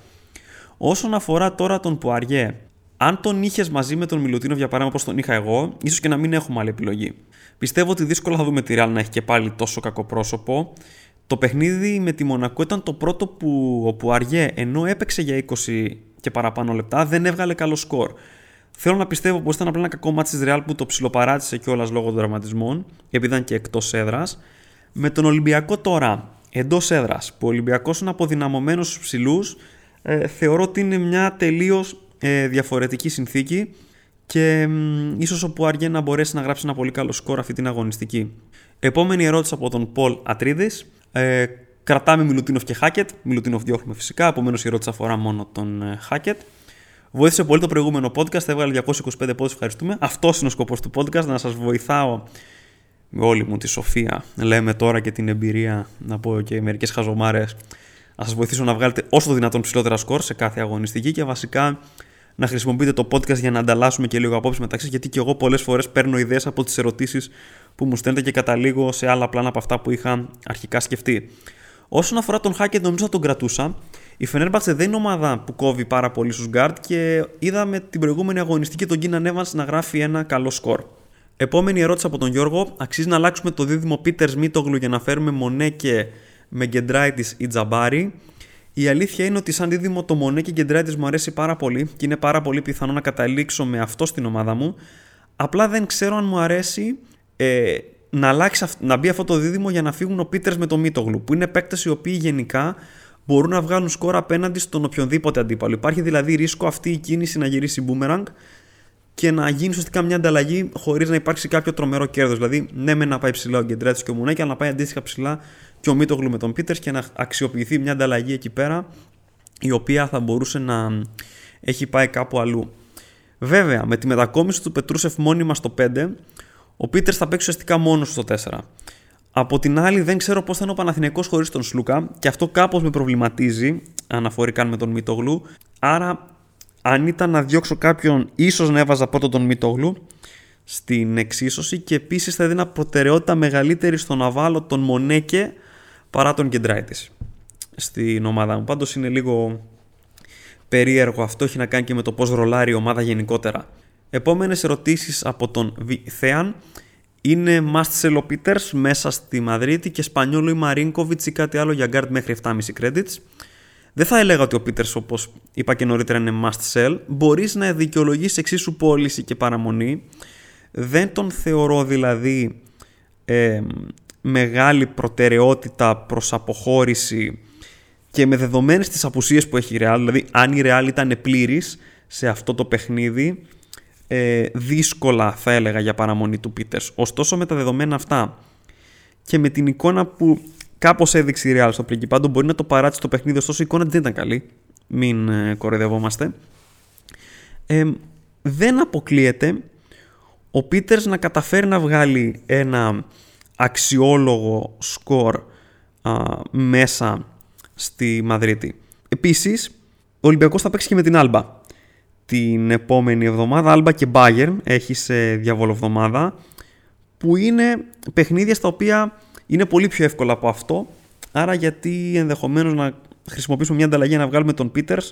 Όσον αφορά τώρα τον Πουαριέ, αν τον είχες μαζί με τον Μιλουτίνο για παράδειγμα όπως τον είχα εγώ, ίσως και να μην έχουμε άλλη επιλογή. Πιστεύω ότι δύσκολα θα δούμε τη Real να έχει και πάλι τόσο κακό πρόσωπο. Το παιχνίδι με τη Μονακό ήταν το πρώτο που ο Πουαριέ ενώ έπαιξε για 20 και παραπάνω λεπτά δεν έβγαλε καλό σκορ. Θέλω να πιστεύω πως ήταν απλά ένα κακό μάτι της Real που το ψιλοπαράτησε κιόλας λόγω των δραματισμών, επειδή ήταν και εκτός έδρας. Με τον Ολυμπιακό τώρα, εντός έδρας, που ο Ολυμπιακός είναι αποδυναμωμένος στους ψηλούς, ε, θεωρώ ότι είναι μια τελείως ε, διαφορετική συνθήκη και ε, ίσως ο Πουαριέ να μπορέσει να γράψει ένα πολύ καλό σκορ αυτή την αγωνιστική. Επόμενη ερώτηση από τον Πολ Ατρίδης. Ε, κρατάμε Μιλουτίνοφ και Χάκετ. Μιλουτίνοφ διώχνουμε φυσικά, επομένως η ερώτηση αφορά μόνο τον ε, Χάκετ. Βοήθησε πολύ το προηγούμενο podcast, έβγαλε 225 πόντους. Ευχαριστούμε. Αυτός είναι ο σκοπός του podcast, να σας βοηθάω με όλη μου τη σοφία, λέμε τώρα και την εμπειρία, να πω και μερικές χαζομάρες, να σας βοηθήσω να βγάλετε όσο το δυνατόν ψηλότερα σκορ σε κάθε αγωνιστική και βασικά να χρησιμοποιείτε το podcast για να ανταλλάσσουμε και λίγο απόψη μεταξύ, γιατί και εγώ πολλές φορές παίρνω ιδέες από τις ερωτήσεις που μου στέλνετε και καταλήγω σε άλλα πλάνα από αυτά που είχα αρχικά σκεφτεί. Όσον αφορά τον Hackett, νομίζω θα τον κρατούσα. Η Fenerbahce δεν είναι ομάδα που κόβει πάρα πολύ στους guard και είδαμε την προηγούμενη αγωνιστική τον Keenan Evans να γράφει ένα καλό σκορ. Επόμενη ερώτηση από τον Γιώργο. Αξίζει να αλλάξουμε το δίδυμο Πίτερ Μίτογλου για να φέρουμε Μονέ και με Γκεντράιτη ή Τζαμπάρι. Η αλήθεια είναι ότι σαν δίδυμο το Μονέ και Γκεντράιτη μου αρέσει πάρα πολύ και είναι πάρα πολύ πιθανό να καταλήξω με αυτό στην ομάδα μου. Απλά δεν ξέρω αν μου αρέσει ε, να, αλλάξει, να μπει αυτό το δίδυμο για να φύγουν ο Πίτερς με το Μίτογλου, που είναι παίκτες οι οποίοι γενικά μπορούν να βγάλουν σκορ απέναντι στον οποιονδήποτε αντίπαλο. Υπάρχει δηλαδή ρίσκο αυτή η κίνηση να γυρίσει boomerang και να γίνει ουσιαστικά μια ανταλλαγή χωρίς να υπάρξει κάποιο τρομερό κέρδος. Δηλαδή, ναι, με να πάει ψηλά ο Γκεντράτη και ο Μουνέκη, αλλά να πάει αντίστοιχα ψηλά και ο Μίτογλου με τον Πίτερς και να αξιοποιηθεί μια ανταλλαγή εκεί πέρα η οποία θα μπορούσε να έχει πάει κάπου αλλού. Βέβαια, με τη μετακόμιση του Πετρούσεφ μόνιμα στο 5, ο Πίτερ θα παίξει ουσιαστικά μόνος στο 4. Από την άλλη, δεν ξέρω πώς θα είναι ο Παναθηναϊκός χωρίς τον Σλούκα και αυτό κάπως με προβληματίζει, αναφορικά με τον Μίτογλου. Άρα αν ήταν να διώξω κάποιον, ίσως να έβαζα πρώτον τον Μητόγλου στην εξίσωση και επίσης θα έδινα προτεραιότητα μεγαλύτερη στο να βάλω τον Μονέκε παρά τον Κεντράιτης στην ομάδα μου. Πάντως είναι λίγο περίεργο αυτό, έχει να κάνει και με το πώς ρολάρει η ομάδα γενικότερα. Επόμενες ερωτήσεις από τον Θεάν είναι must sell ο Peters μέσα στη Μαδρίτη και Σπανιόλο ή Μαρίνκοβιτς ή κάτι άλλο για guard μέχρι 7,5 credits. Δεν θα έλεγα ότι ο Πίτερς, όπως είπα και νωρίτερα, είναι must sell. Μπορείς να δικαιολογήσει εξίσου πώληση και παραμονή. Δεν τον θεωρώ δηλαδή ε, μεγάλη προτεραιότητα προς αποχώρηση και με δεδομένες τις απουσίες που έχει η Real, δηλαδή αν η Real ήταν πλήρης σε αυτό το παιχνίδι, ε, δύσκολα θα έλεγα για παραμονή του Πίτερς. Ωστόσο με τα δεδομένα αυτά και με την εικόνα που Κάπως έδειξε η Real στο Πάντων Μπορεί να το παράτησε το παιχνίδι, ωστόσο η εικόνα δεν ήταν καλή. Μην ε, κοροϊδευόμαστε. Ε, δεν αποκλείεται ο Πίτερς να καταφέρει να βγάλει ένα αξιόλογο σκορ μέσα στη Μαδρίτη. Επίσης, ο Ολυμπιακός θα παίξει και με την Άλμπα την επόμενη εβδομάδα. Άλμπα και Bayern έχει σε διαβολοβδομάδα που είναι παιχνίδια στα οποία είναι πολύ πιο εύκολα από αυτό. Άρα γιατί ενδεχομένως να χρησιμοποιήσουμε μια ανταλλαγή να βγάλουμε τον Peters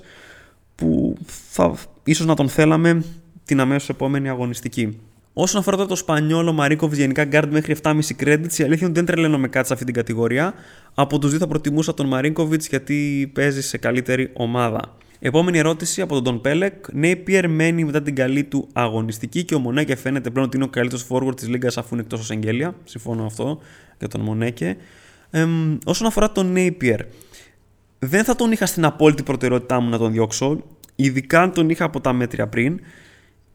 που θα, ίσως να τον θέλαμε την αμέσως επόμενη αγωνιστική. Όσον αφορά το Σπανιόλο Μαρίκοβιτς, γενικά guard μέχρι 7,5 credits, η αλήθεια είναι ότι δεν τρελαίνω με κάτι σε αυτή την κατηγορία. Από τους δύο θα προτιμούσα τον Μαρίκοβιτς γιατί παίζει σε καλύτερη ομάδα. Επόμενη ερώτηση από τον Τον Πέλεκ. Νέιπιερ μένει μετά την καλή του αγωνιστική και ο Μονέκε φαίνεται πλέον ότι είναι ο καλύτερος forward της Λίγκα αφού είναι εκτός ως εγγέλια. Συμφωνώ αυτό για τον Μονέκε. Ε, όσον αφορά τον Νέιπιερ, δεν θα τον είχα στην απόλυτη προτεραιότητά μου να τον διώξω, ειδικά αν τον είχα από τα μέτρια πριν.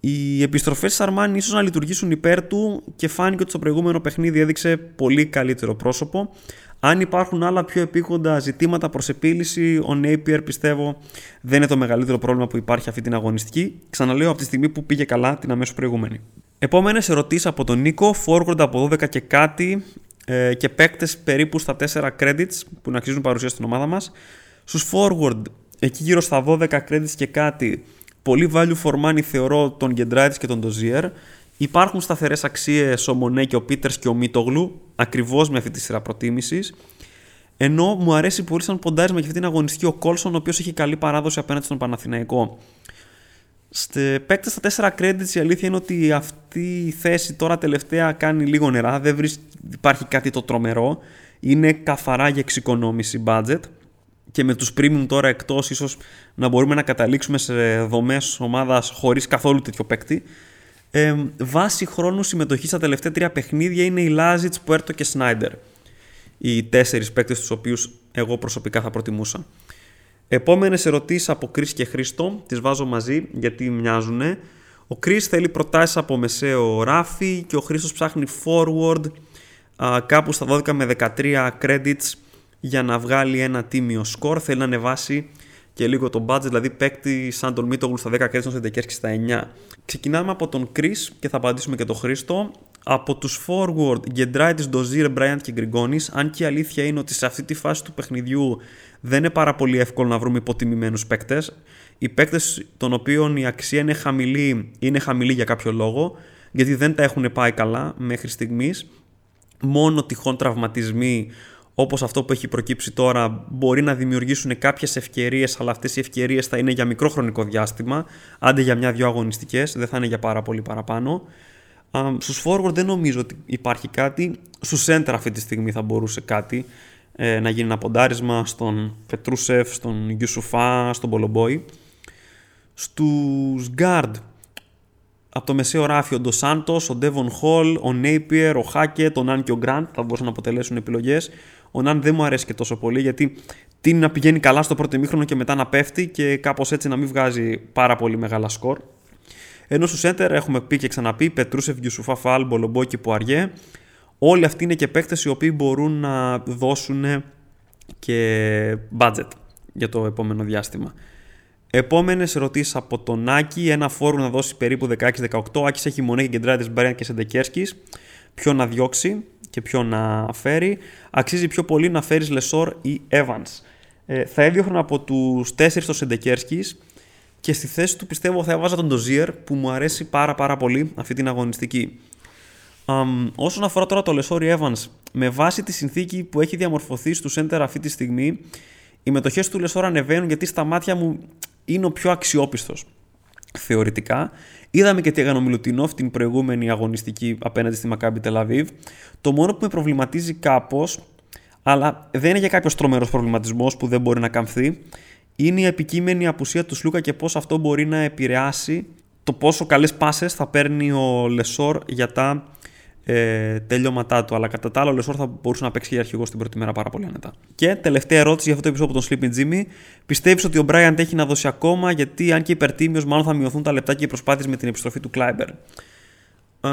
Οι επιστροφές της Αρμάνι ίσως να λειτουργήσουν υπέρ του και φάνηκε ότι στο προηγούμενο παιχνίδι έδειξε πολύ καλύτερο πρόσωπο. Αν υπάρχουν άλλα πιο επίγοντα ζητήματα προς επίλυση, ο Napier πιστεύω δεν είναι το μεγαλύτερο πρόβλημα που υπάρχει αυτή την αγωνιστική. Ξαναλέω από τη στιγμή που πήγε καλά την αμέσως προηγούμενη. Επόμενες ερωτήσεις από τον Νίκο, forward από 12 και κάτι ε, και παίκτες περίπου στα 4 credits που να αξίζουν παρουσία στην ομάδα μας. Στους forward, εκεί γύρω στα 12 credits και κάτι, πολύ value for money θεωρώ τον Gendraitis και τον Dozier. Υπάρχουν σταθερές αξίες ο Μονέ και ο Πίτερς και ο Μίτογλου, ακριβώς με αυτή τη σειρά προτίμησης. Ενώ μου αρέσει πολύ σαν ποντάρισμα για αυτή την αγωνιστική ο Κόλσον, ο οποίος έχει καλή παράδοση απέναντι στον Παναθηναϊκό. Στε παίκτες στα 4 credits η αλήθεια είναι ότι αυτή η θέση τώρα τελευταία κάνει λίγο νερά. Δεν βρει, υπάρχει κάτι το τρομερό. Είναι καθαρά για εξοικονόμηση budget. Και με τους premium τώρα εκτός ίσως να μπορούμε να καταλήξουμε σε δομές ομάδας χωρίς καθόλου τέτοιο παίκτη. Ε, βάση χρόνου συμμετοχής στα τελευταία τρία παιχνίδια είναι η Λάζιτς, Πουέρτο και Σνάιντερ. Οι τέσσερις παίκτες τους οποίους εγώ προσωπικά θα προτιμούσα. Επόμενες ερωτήσεις από Κρι και Χρήστο, τις βάζω μαζί γιατί μοιάζουν. Ο Κρι θέλει προτάσεις από μεσαίο ράφι και ο Χρήστος ψάχνει forward α, κάπου στα 12 με 13 credits για να βγάλει ένα τίμιο σκορ. Θέλει να ανεβάσει και λίγο το budget, δηλαδή παίκτη σαν τον Μίτογλου στα 10 credits, τον Σεντεκέρσκι στα 9. Ξεκινάμε από τον Chris και θα απαντήσουμε και τον Χρήστο. Από τους forward, Γκεντράιτης, Ντοζίρ, Μπράιαντ και Γκριγκόνης, αν και η αλήθεια είναι ότι σε αυτή τη φάση του παιχνιδιού δεν είναι πάρα πολύ εύκολο να βρούμε υποτιμημένους παίκτες. Οι παίκτες των οποίων η αξία είναι χαμηλή, είναι χαμηλή για κάποιο λόγο, γιατί δεν τα έχουν πάει καλά μέχρι στιγμής. Μόνο τυχόν τραυματισμοί όπως αυτό που έχει προκύψει τώρα, μπορεί να δημιουργήσουν κάποιες ευκαιρίες, αλλά αυτές οι ευκαιρίες θα είναι για μικρό χρονικό διάστημα, άντε για μια-δυο αγωνιστικές, δεν θα είναι για πάρα πολύ παραπάνω. Στους forward δεν νομίζω ότι υπάρχει κάτι. Στους center αυτή τη στιγμή θα μπορούσε κάτι ε, να γίνει ένα ποντάρισμα στον Πετρούσεφ, στον Γιουσουφά, στον Μπολομπόη. Στους guard από το μεσαίο ράφι ο Ντοσάντο, ο Ντέβον Χολ, ο Νέιπιερ, ο Χάκετ, ο Ναν και ο Γκραντ θα μπορούσαν να αποτελέσουν επιλογές. Ο Ναν δεν μου αρέσει και τόσο πολύ γιατί τείνει να πηγαίνει καλά στο πρώτο ημίχρονο και μετά να πέφτει και κάπως έτσι να μην βγάζει πάρα πολύ μεγάλα σκορ. Ενώ στους center έχουμε πει και ξαναπεί Πετρούσεφ, Γιουσουφά Φάλ, Μπολομπόη και Πουαριέ. Όλοι αυτοί είναι και παίκτες οι οποίοι μπορούν να δώσουν και budget για το επόμενο διάστημα. Επόμενες ερωτήσεις από τον Άκη. Ένα φόρου να δώσει περίπου 16-18. Άκης έχει μονέ και κεντράτε Μπαρέν και Σεντεκέρσκης. Ποιο να διώξει; Και ποιο να φέρει. Αξίζει πιο πολύ να φέρεις Λεσόρ ή Evans. Ε, θα έδιωχνα από τους 4 το Σεντεκέρσκης και στη θέση του πιστεύω θα έβαζα τον Ντοζίερ που μου αρέσει πάρα πάρα πολύ αυτή την αγωνιστική. Um, όσον αφορά τώρα το Λεσόρ Evans, με βάση τη συνθήκη που έχει διαμορφωθεί στο center αυτή τη στιγμή, οι μετοχές του Λεσόρ ανεβαίνουν γιατί στα μάτια μου είναι ο πιο αξιόπιστος. Θεωρητικά. Είδαμε και τι έκανε ο Μιλουτινόφ την προηγούμενη αγωνιστική απέναντι στη Μακάμπι Τελαβίβ. Το μόνο που με προβληματίζει κάπως, αλλά δεν είναι για κάποιος τρομερός προβληματισμός που δεν μπορεί να καμφθεί, είναι η επικείμενη απουσία του Σλούκα και πώς αυτό μπορεί να επηρεάσει το πόσο καλές πάσες θα παίρνει ο Λεσόρ για τα ε, τελειώματά του. Αλλά κατά τα άλλα, ο Λεσόρ θα μπορούσε να παίξει για αρχηγό στην πρώτη μέρα πάρα πολύ άνετα. Και τελευταία ερώτηση για αυτό το επεισόδιο από τον Sleeping Jimmy. Πιστεύεις ότι ο Μπράιαντ έχει να δώσει ακόμα, γιατί αν και υπερτιμημένος, μάλλον θα μειωθούν τα λεπτά και οι προσπάθειες με την επιστροφή του Κλάιμπερν. Um,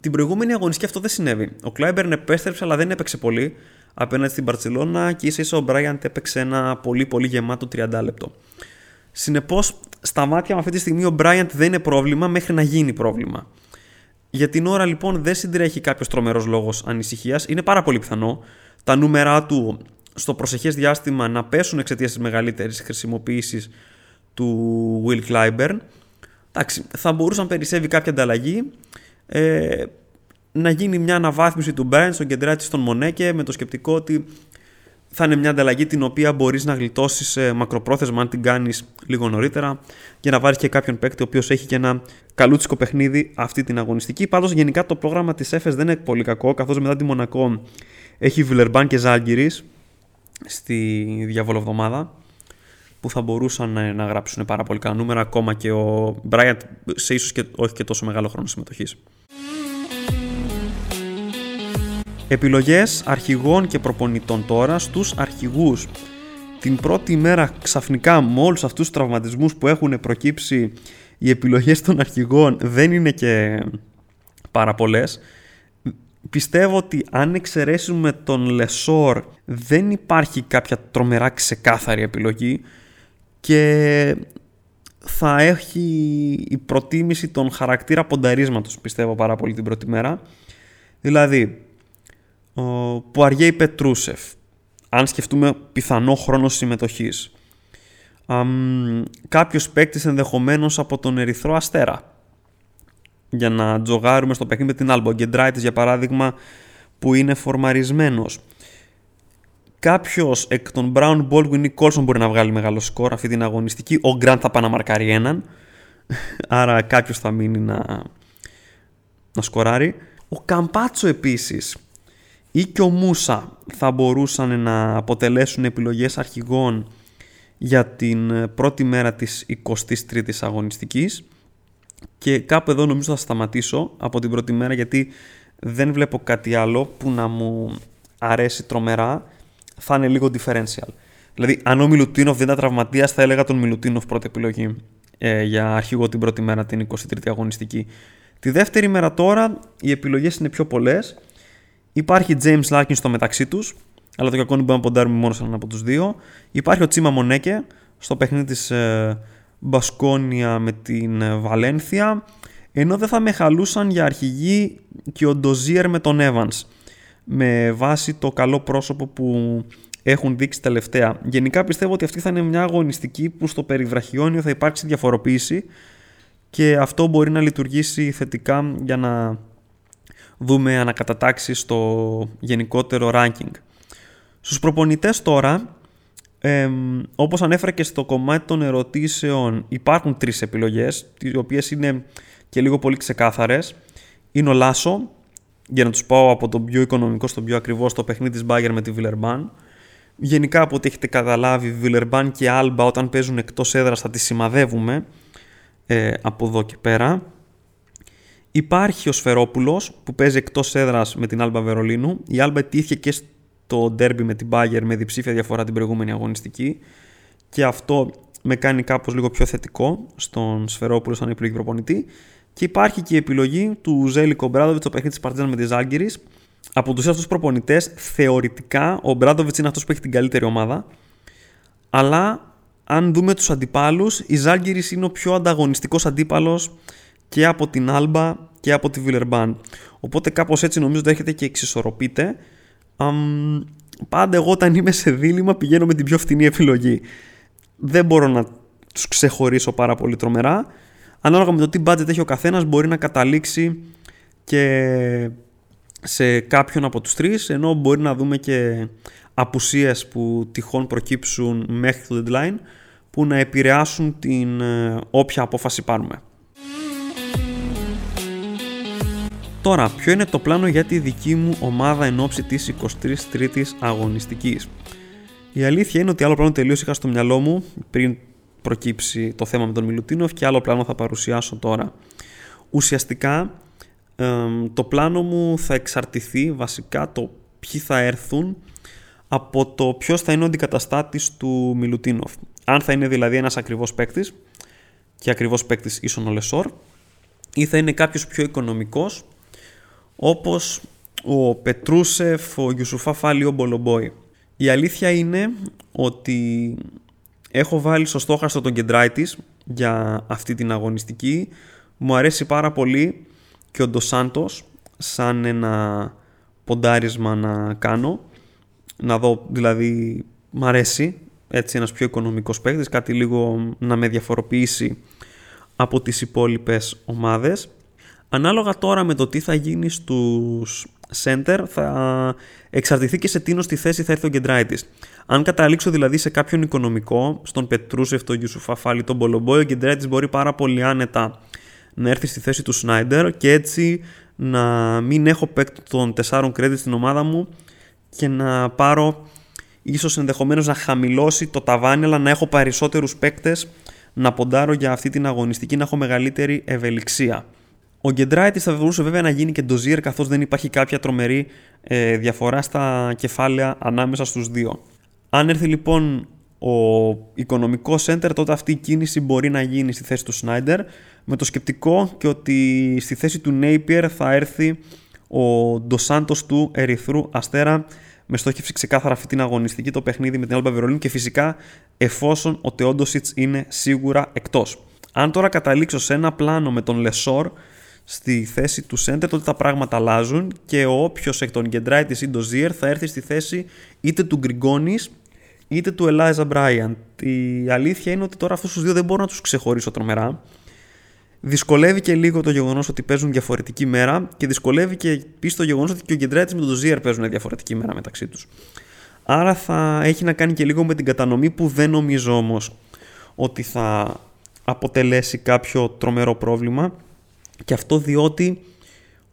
την προηγούμενη αγωνιστική αυτό δεν συνέβη. Ο Κλάιμπερν επέστρεψε, αλλά δεν έπαιξε πολύ απέναντι στην Μπαρσελώνα και ίσα ίσα ο Μπράιαντ έπαιξε ένα πολύ πολύ γεμάτο 30 λεπτό. Συνεπώς, στα μάτια μου αυτή τη στιγμή ο Μπράιαντ δεν είναι πρόβλημα μέχρι να γίνει πρόβλημα. Για την ώρα λοιπόν δεν συντρέχει κάποιος τρομερός λόγος ανησυχίας. Είναι πάρα πολύ πιθανό τα νούμερά του στο προσεχές διάστημα να πέσουν εξαιτίας της μεγαλύτερης χρησιμοποίησης του Will Clyburn. Εντάξει, θα μπορούσε να περισσεύει κάποια ανταλλαγή. Ε, να γίνει μια αναβάθμιση του Μπράιν στον κεντράτη στον Μονέκε με το σκεπτικό ότι θα είναι μια ανταλλαγή την οποία μπορείς να γλιτώσεις μακροπρόθεσμα αν την κάνεις λίγο νωρίτερα για να βάλει και κάποιον παίκτη ο οποίος έχει και ένα καλούτσικο παιχνίδι αυτή την αγωνιστική. Πάντως, γενικά το πρόγραμμα της ΕΦΕΣ δεν είναι πολύ κακό, καθώς μετά τη Μονακό έχει Βιλερμπάν και Ζάλγκυρη στη διαβολοβδομάδα που θα μπορούσαν να, να γράψουν πάρα πολύ καλά νούμερα ακόμα και ο Μπράιαντ σε ίσως και όχι και τόσο μεγάλο χρόνο συμμετοχής. Επιλογές αρχηγών και προπονητών τώρα στους αρχηγούς. Την πρώτη μέρα ξαφνικά με όλους αυτούς τους τραυματισμούς που έχουν προκύψει οι επιλογές των αρχηγών δεν είναι και πάρα πολλές. Πιστεύω ότι αν εξαιρέσουμε τον Λεσόρ δεν υπάρχει κάποια τρομερά ξεκάθαρη επιλογή και θα έχει η προτίμηση των χαρακτήρα πονταρίσματος πιστεύω πάρα πολύ την πρώτη μέρα. Δηλαδή ο Πουαριέ Πετρούσεφ, αν σκεφτούμε πιθανό χρόνο συμμετοχής. Κάποιο κάποιος παίκτης ενδεχομένως από τον Ερυθρό Αστέρα για να τζογάρουμε στο παιχνίδι με την Άλμπο. Γκεντράιτης για παράδειγμα που είναι φορμαρισμένος. Κάποιος εκ των Brown Baldwin ή Colson μπορεί να βγάλει μεγάλο σκορ αυτή την αγωνιστική. Ο Grant θα πάει να μαρκάρει έναν. Άρα κάποιος θα μείνει να, να σκοράρει. Ο Καμπάτσο επίσης ή και ο Μούσα θα μπορούσαν να αποτελέσουν επιλογές αρχηγών για την πρώτη μέρα της 23ης αγωνιστικής και κάπου εδώ νομίζω θα σταματήσω από την πρώτη μέρα γιατί δεν βλέπω κάτι άλλο που να μου αρέσει τρομερά θα είναι λίγο differential. Δηλαδή αν ο Μιλουτίνοφ δεν ήταν τραυματίας θα έλεγα τον Μιλουτίνοφ πρώτη επιλογή ε, για αρχηγό την πρώτη μέρα την 23η αγωνιστική. Τη δεύτερη μέρα τώρα οι επιλογές είναι πιο πολλές Υπάρχει James Larkin στο μεταξύ τους, αλλά το κακό είναι που μπορούμε να ποντάρουμε μόνο σε έναν από τους δύο. Υπάρχει ο Τσίμα Μονέκε στο παιχνίδι της ε, Μπασκόνια με την ε, Βαλένθια. Ενώ δεν θα με χαλούσαν για αρχηγή και ο Ντοζίερ με τον Evans. Με βάση το καλό πρόσωπο που έχουν δείξει τελευταία. Γενικά πιστεύω ότι αυτή θα είναι μια αγωνιστική που στο περιβραχιόνιο θα υπάρξει διαφοροποίηση και αυτό μπορεί να λειτουργήσει θετικά για να δούμε ανακατατάξεις στο γενικότερο ranking. Στους προπονητές τώρα, ε, όπως ανέφερα και στο κομμάτι των ερωτήσεων, υπάρχουν τρεις επιλογές, τις οποίες είναι και λίγο πολύ ξεκάθαρες. Είναι ο Λάσο, για να τους πάω από το πιο οικονομικό στο πιο ακριβό, στο παιχνίδι της Bayern με τη Βιλερμπάν. Γενικά από ό,τι έχετε καταλάβει, Βιλερμπάν και Άλμπα όταν παίζουν εκτός έδρας θα τις σημαδεύουμε ε, από εδώ και πέρα. Υπάρχει ο Σφερόπουλος που παίζει εκτός έδρας με την Άλμπα Βερολίνου. Η Άλμπα ετήθηκε και στο ντέρμπι με την Bayern με διψήφια διαφορά την προηγούμενη αγωνιστική. Και αυτό με κάνει κάπως λίγο πιο θετικό στον Σφερόπουλο σαν επιλογή προπονητή. Και υπάρχει και η επιλογή του Ζέλικο Μπράδοβιτ στο παιχνίδι της Παρτίζαν με τη Ζάγκηρη. Από τους αυτούς προπονητές, θεωρητικά ο Μπράδοβιτ είναι αυτός που έχει την καλύτερη ομάδα. Αλλά αν δούμε τους αντιπάλους, η Ζάγκηρη είναι ο πιο ανταγωνιστικός αντίπαλος και από την Άλμπα και από τη Βιλερμπάν. Οπότε κάπως έτσι νομίζω ότι έχετε και εξισορροπείτε. Um, πάντα εγώ όταν είμαι σε δίλημα πηγαίνω με την πιο φθηνή επιλογή. Δεν μπορώ να τους ξεχωρίσω πάρα πολύ τρομερά. Ανάλογα με το τι budget έχει ο καθένας μπορεί να καταλήξει και σε κάποιον από τους τρεις ενώ μπορεί να δούμε και απουσίες που τυχόν προκύψουν μέχρι το deadline που να επηρεάσουν την ε, όποια απόφαση πάρουμε. Τώρα, ποιο είναι το πλάνο για τη δική μου ομάδα εν ώψη της 23ης αγωνιστικής; Η αλήθεια είναι ότι άλλο πλάνο τελείως είχα στο μυαλό μου πριν προκύψει το θέμα με τον Μιλουτίνοφ και άλλο πλάνο θα παρουσιάσω τώρα. Ουσιαστικά το πλάνο μου θα εξαρτηθεί βασικά το ποιοι θα έρθουν από το ποιος θα είναι ο αντικαταστάτης του Μιλουτίνοφ. Αν θα είναι δηλαδή ένας ακριβώς παίκτης και ακριβώς παίκτης ίσον ο Λεσόρ ή θα είναι κάποιος πιο οικονομικός όπως ο Πετρούσεφ, ο Γιουσουφά Φάλι, ο Μπολομπόη. Η αλήθεια είναι ότι έχω βάλει στο στόχαστο τον Κεντράιτης για αυτή την αγωνιστική. Μου αρέσει πάρα πολύ και και ο Ντοσάντος σαν ένα ποντάρισμα να κάνω. Να δω, δηλαδή, μ' αρέσει έτσι ένας πιο οικονομικός παίκτης, κάτι λίγο να με διαφοροποιήσει από τις υπόλοιπες ομάδες. Ανάλογα τώρα με το τι θα γίνει στους center θα εξαρτηθεί και σε τίνος στη θέση θα έρθει ο Γκεντράιτης. Αν καταλήξω δηλαδή σε κάποιον οικονομικό, στον Πετρούσεφ, τον Γιουσουφαφάλη, τον Μπολομπόη, ο Γκεντράιτης μπορεί πάρα πολύ άνετα να έρθει στη θέση του Σνάιντερ και έτσι να μην έχω παίκτη των 4 credit στην ομάδα μου και να πάρω ίσως ενδεχομένως να χαμηλώσει το ταβάνι αλλά να έχω περισσότερους παίκτες να ποντάρω για αυτή την αγωνιστική να έχω μεγαλύτερη ευελιξία. Ο Γκεντράιτη θα μπορούσε βέβαια να γίνει και ντοζίερ καθώς δεν υπάρχει κάποια τρομερή ε, διαφορά στα κεφάλαια ανάμεσα στους δύο. Αν έρθει λοιπόν ο οικονομικό center, τότε αυτή η κίνηση μπορεί να γίνει στη θέση του Σνάιντερ με το σκεπτικό και ότι στη θέση του Napier θα έρθει ο Ντοσάντο του Ερυθρού Αστέρα με στόχευση ξεκάθαρα αυτή την αγωνιστική το παιχνίδι με την Alba Βερολίνου και φυσικά εφόσον ο Τεόντοσιτ είναι σίγουρα εκτός. Αν τώρα καταλήξω σε ένα πλάνο με τον Λεσόρ στη θέση του center, τότε τα πράγματα αλλάζουν και ο όποιος εκ των Γκεντράιτης ή Ντοζίερ θα έρθει στη θέση είτε του Γκριγκόνης είτε του Ελάιζα Μπράιαντ. Η αλήθεια είναι ότι τώρα αυτούς τους δύο δεν μπορώ να τους ξεχωρίσω τρομερά. Δυσκολεύει και λίγο το γεγονός ότι παίζουν διαφορετική μέρα και δυσκολεύει και επίσης το γεγονός ότι και ο Γκεντράιτης με τον Ντοζίερ παίζουν διαφορετική μέρα μεταξύ τους. Άρα θα έχει να κάνει και λίγο με την κατανομή που δεν νομίζω όμως ότι θα αποτελέσει κάποιο τρομερό πρόβλημα και αυτό διότι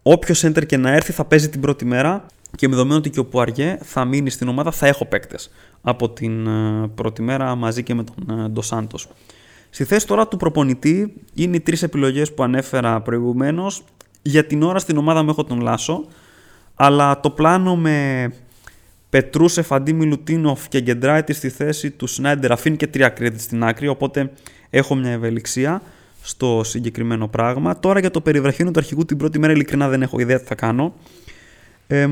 όποιος center και να έρθει θα παίζει την πρώτη μέρα και με δεδομένο ότι και ο Πουαριέ θα μείνει στην ομάδα θα έχω παίκτες από την ε, πρώτη μέρα μαζί και με τον Ντοσάντο. Στη θέση τώρα του προπονητή είναι οι τρεις επιλογές που ανέφερα προηγουμένως. Για την ώρα στην ομάδα μου έχω τον Λάσο, αλλά το πλάνο με Πετρούσε, Φαντί Μιλουτίνοφ και Γκεντράιτη στη θέση του Σνάιντερ αφήνει και τρία κρίτη στην άκρη, οπότε έχω μια ευελιξία στο συγκεκριμένο πράγμα. Τώρα για το περιβραχύνο του αρχηγού την πρώτη μέρα ειλικρινά δεν έχω ιδέα τι θα κάνω. Ε,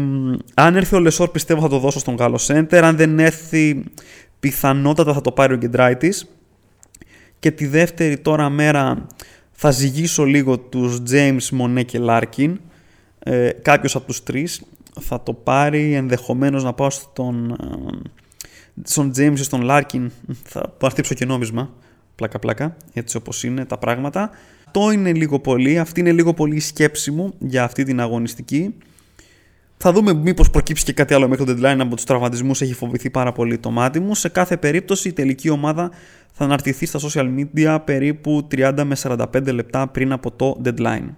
αν έρθει ο Λεσόρ πιστεύω θα το δώσω στον Γάλλο Σέντερ. Αν δεν έρθει πιθανότατα θα το πάρει ο Γκεντράιτης. Και τη δεύτερη τώρα μέρα θα ζυγίσω λίγο τους James, Μονέ και Larkin. Ε, κάποιος από τους τρεις θα το πάρει ενδεχομένως να πάω στον, ε, στον James ή στον Larkin. Θα παρτίψω και νόμισμα πλάκα πλάκα, έτσι όπως είναι τα πράγματα. Αυτό είναι λίγο πολύ, αυτή είναι λίγο πολύ η σκέψη μου για αυτή την αγωνιστική. Θα δούμε μήπως προκύψει και κάτι άλλο μέχρι το deadline από τους τραυματισμούς, έχει φοβηθεί πάρα πολύ το μάτι μου. Σε κάθε περίπτωση η τελική ομάδα θα αναρτηθεί στα social media περίπου 30 με 45 λεπτά πριν από το deadline.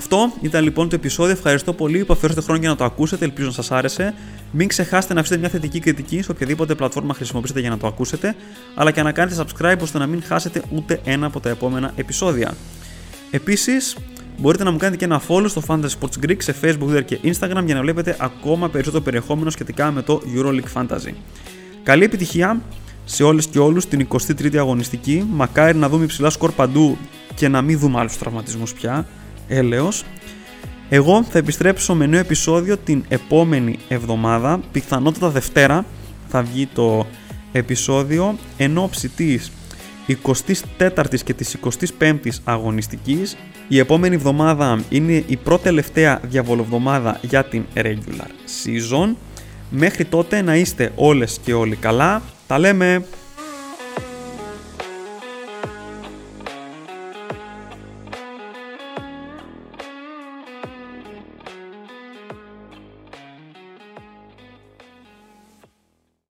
Αυτό ήταν λοιπόν το επεισόδιο. Ευχαριστώ πολύ που αφιέρωσατε χρόνο για να το ακούσετε. Ελπίζω να σας άρεσε. Μην ξεχάσετε να αφήσετε μια θετική κριτική σε οποιαδήποτε πλατφόρμα χρησιμοποιήσετε για να το ακούσετε, αλλά και να κάνετε subscribe ώστε να μην χάσετε ούτε ένα από τα επόμενα επεισόδια. Επίσης, μπορείτε να μου κάνετε και ένα follow στο Fantasy Sports Greek σε Facebook, Twitter και Instagram για να βλέπετε ακόμα περισσότερο περιεχόμενο σχετικά με το EuroLeague Fantasy. Καλή επιτυχία σε όλες και όλους την 23η αγωνιστική. Μακάρι να δούμε υψηλά σκορ παντού και να μην δούμε άλλους τραυματισμούς πια έλεος. Εγώ θα επιστρέψω με νέο επεισόδιο την επόμενη εβδομάδα, πιθανότατα Δευτέρα θα βγει το επεισόδιο εν ώψη της 24ης και της 25ης αγωνιστικής. Η επόμενη εβδομάδα είναι η πρώτη τελευταία διαβολοβδομάδα για την regular season. Μέχρι τότε να είστε όλες και όλοι καλά. Τα λέμε!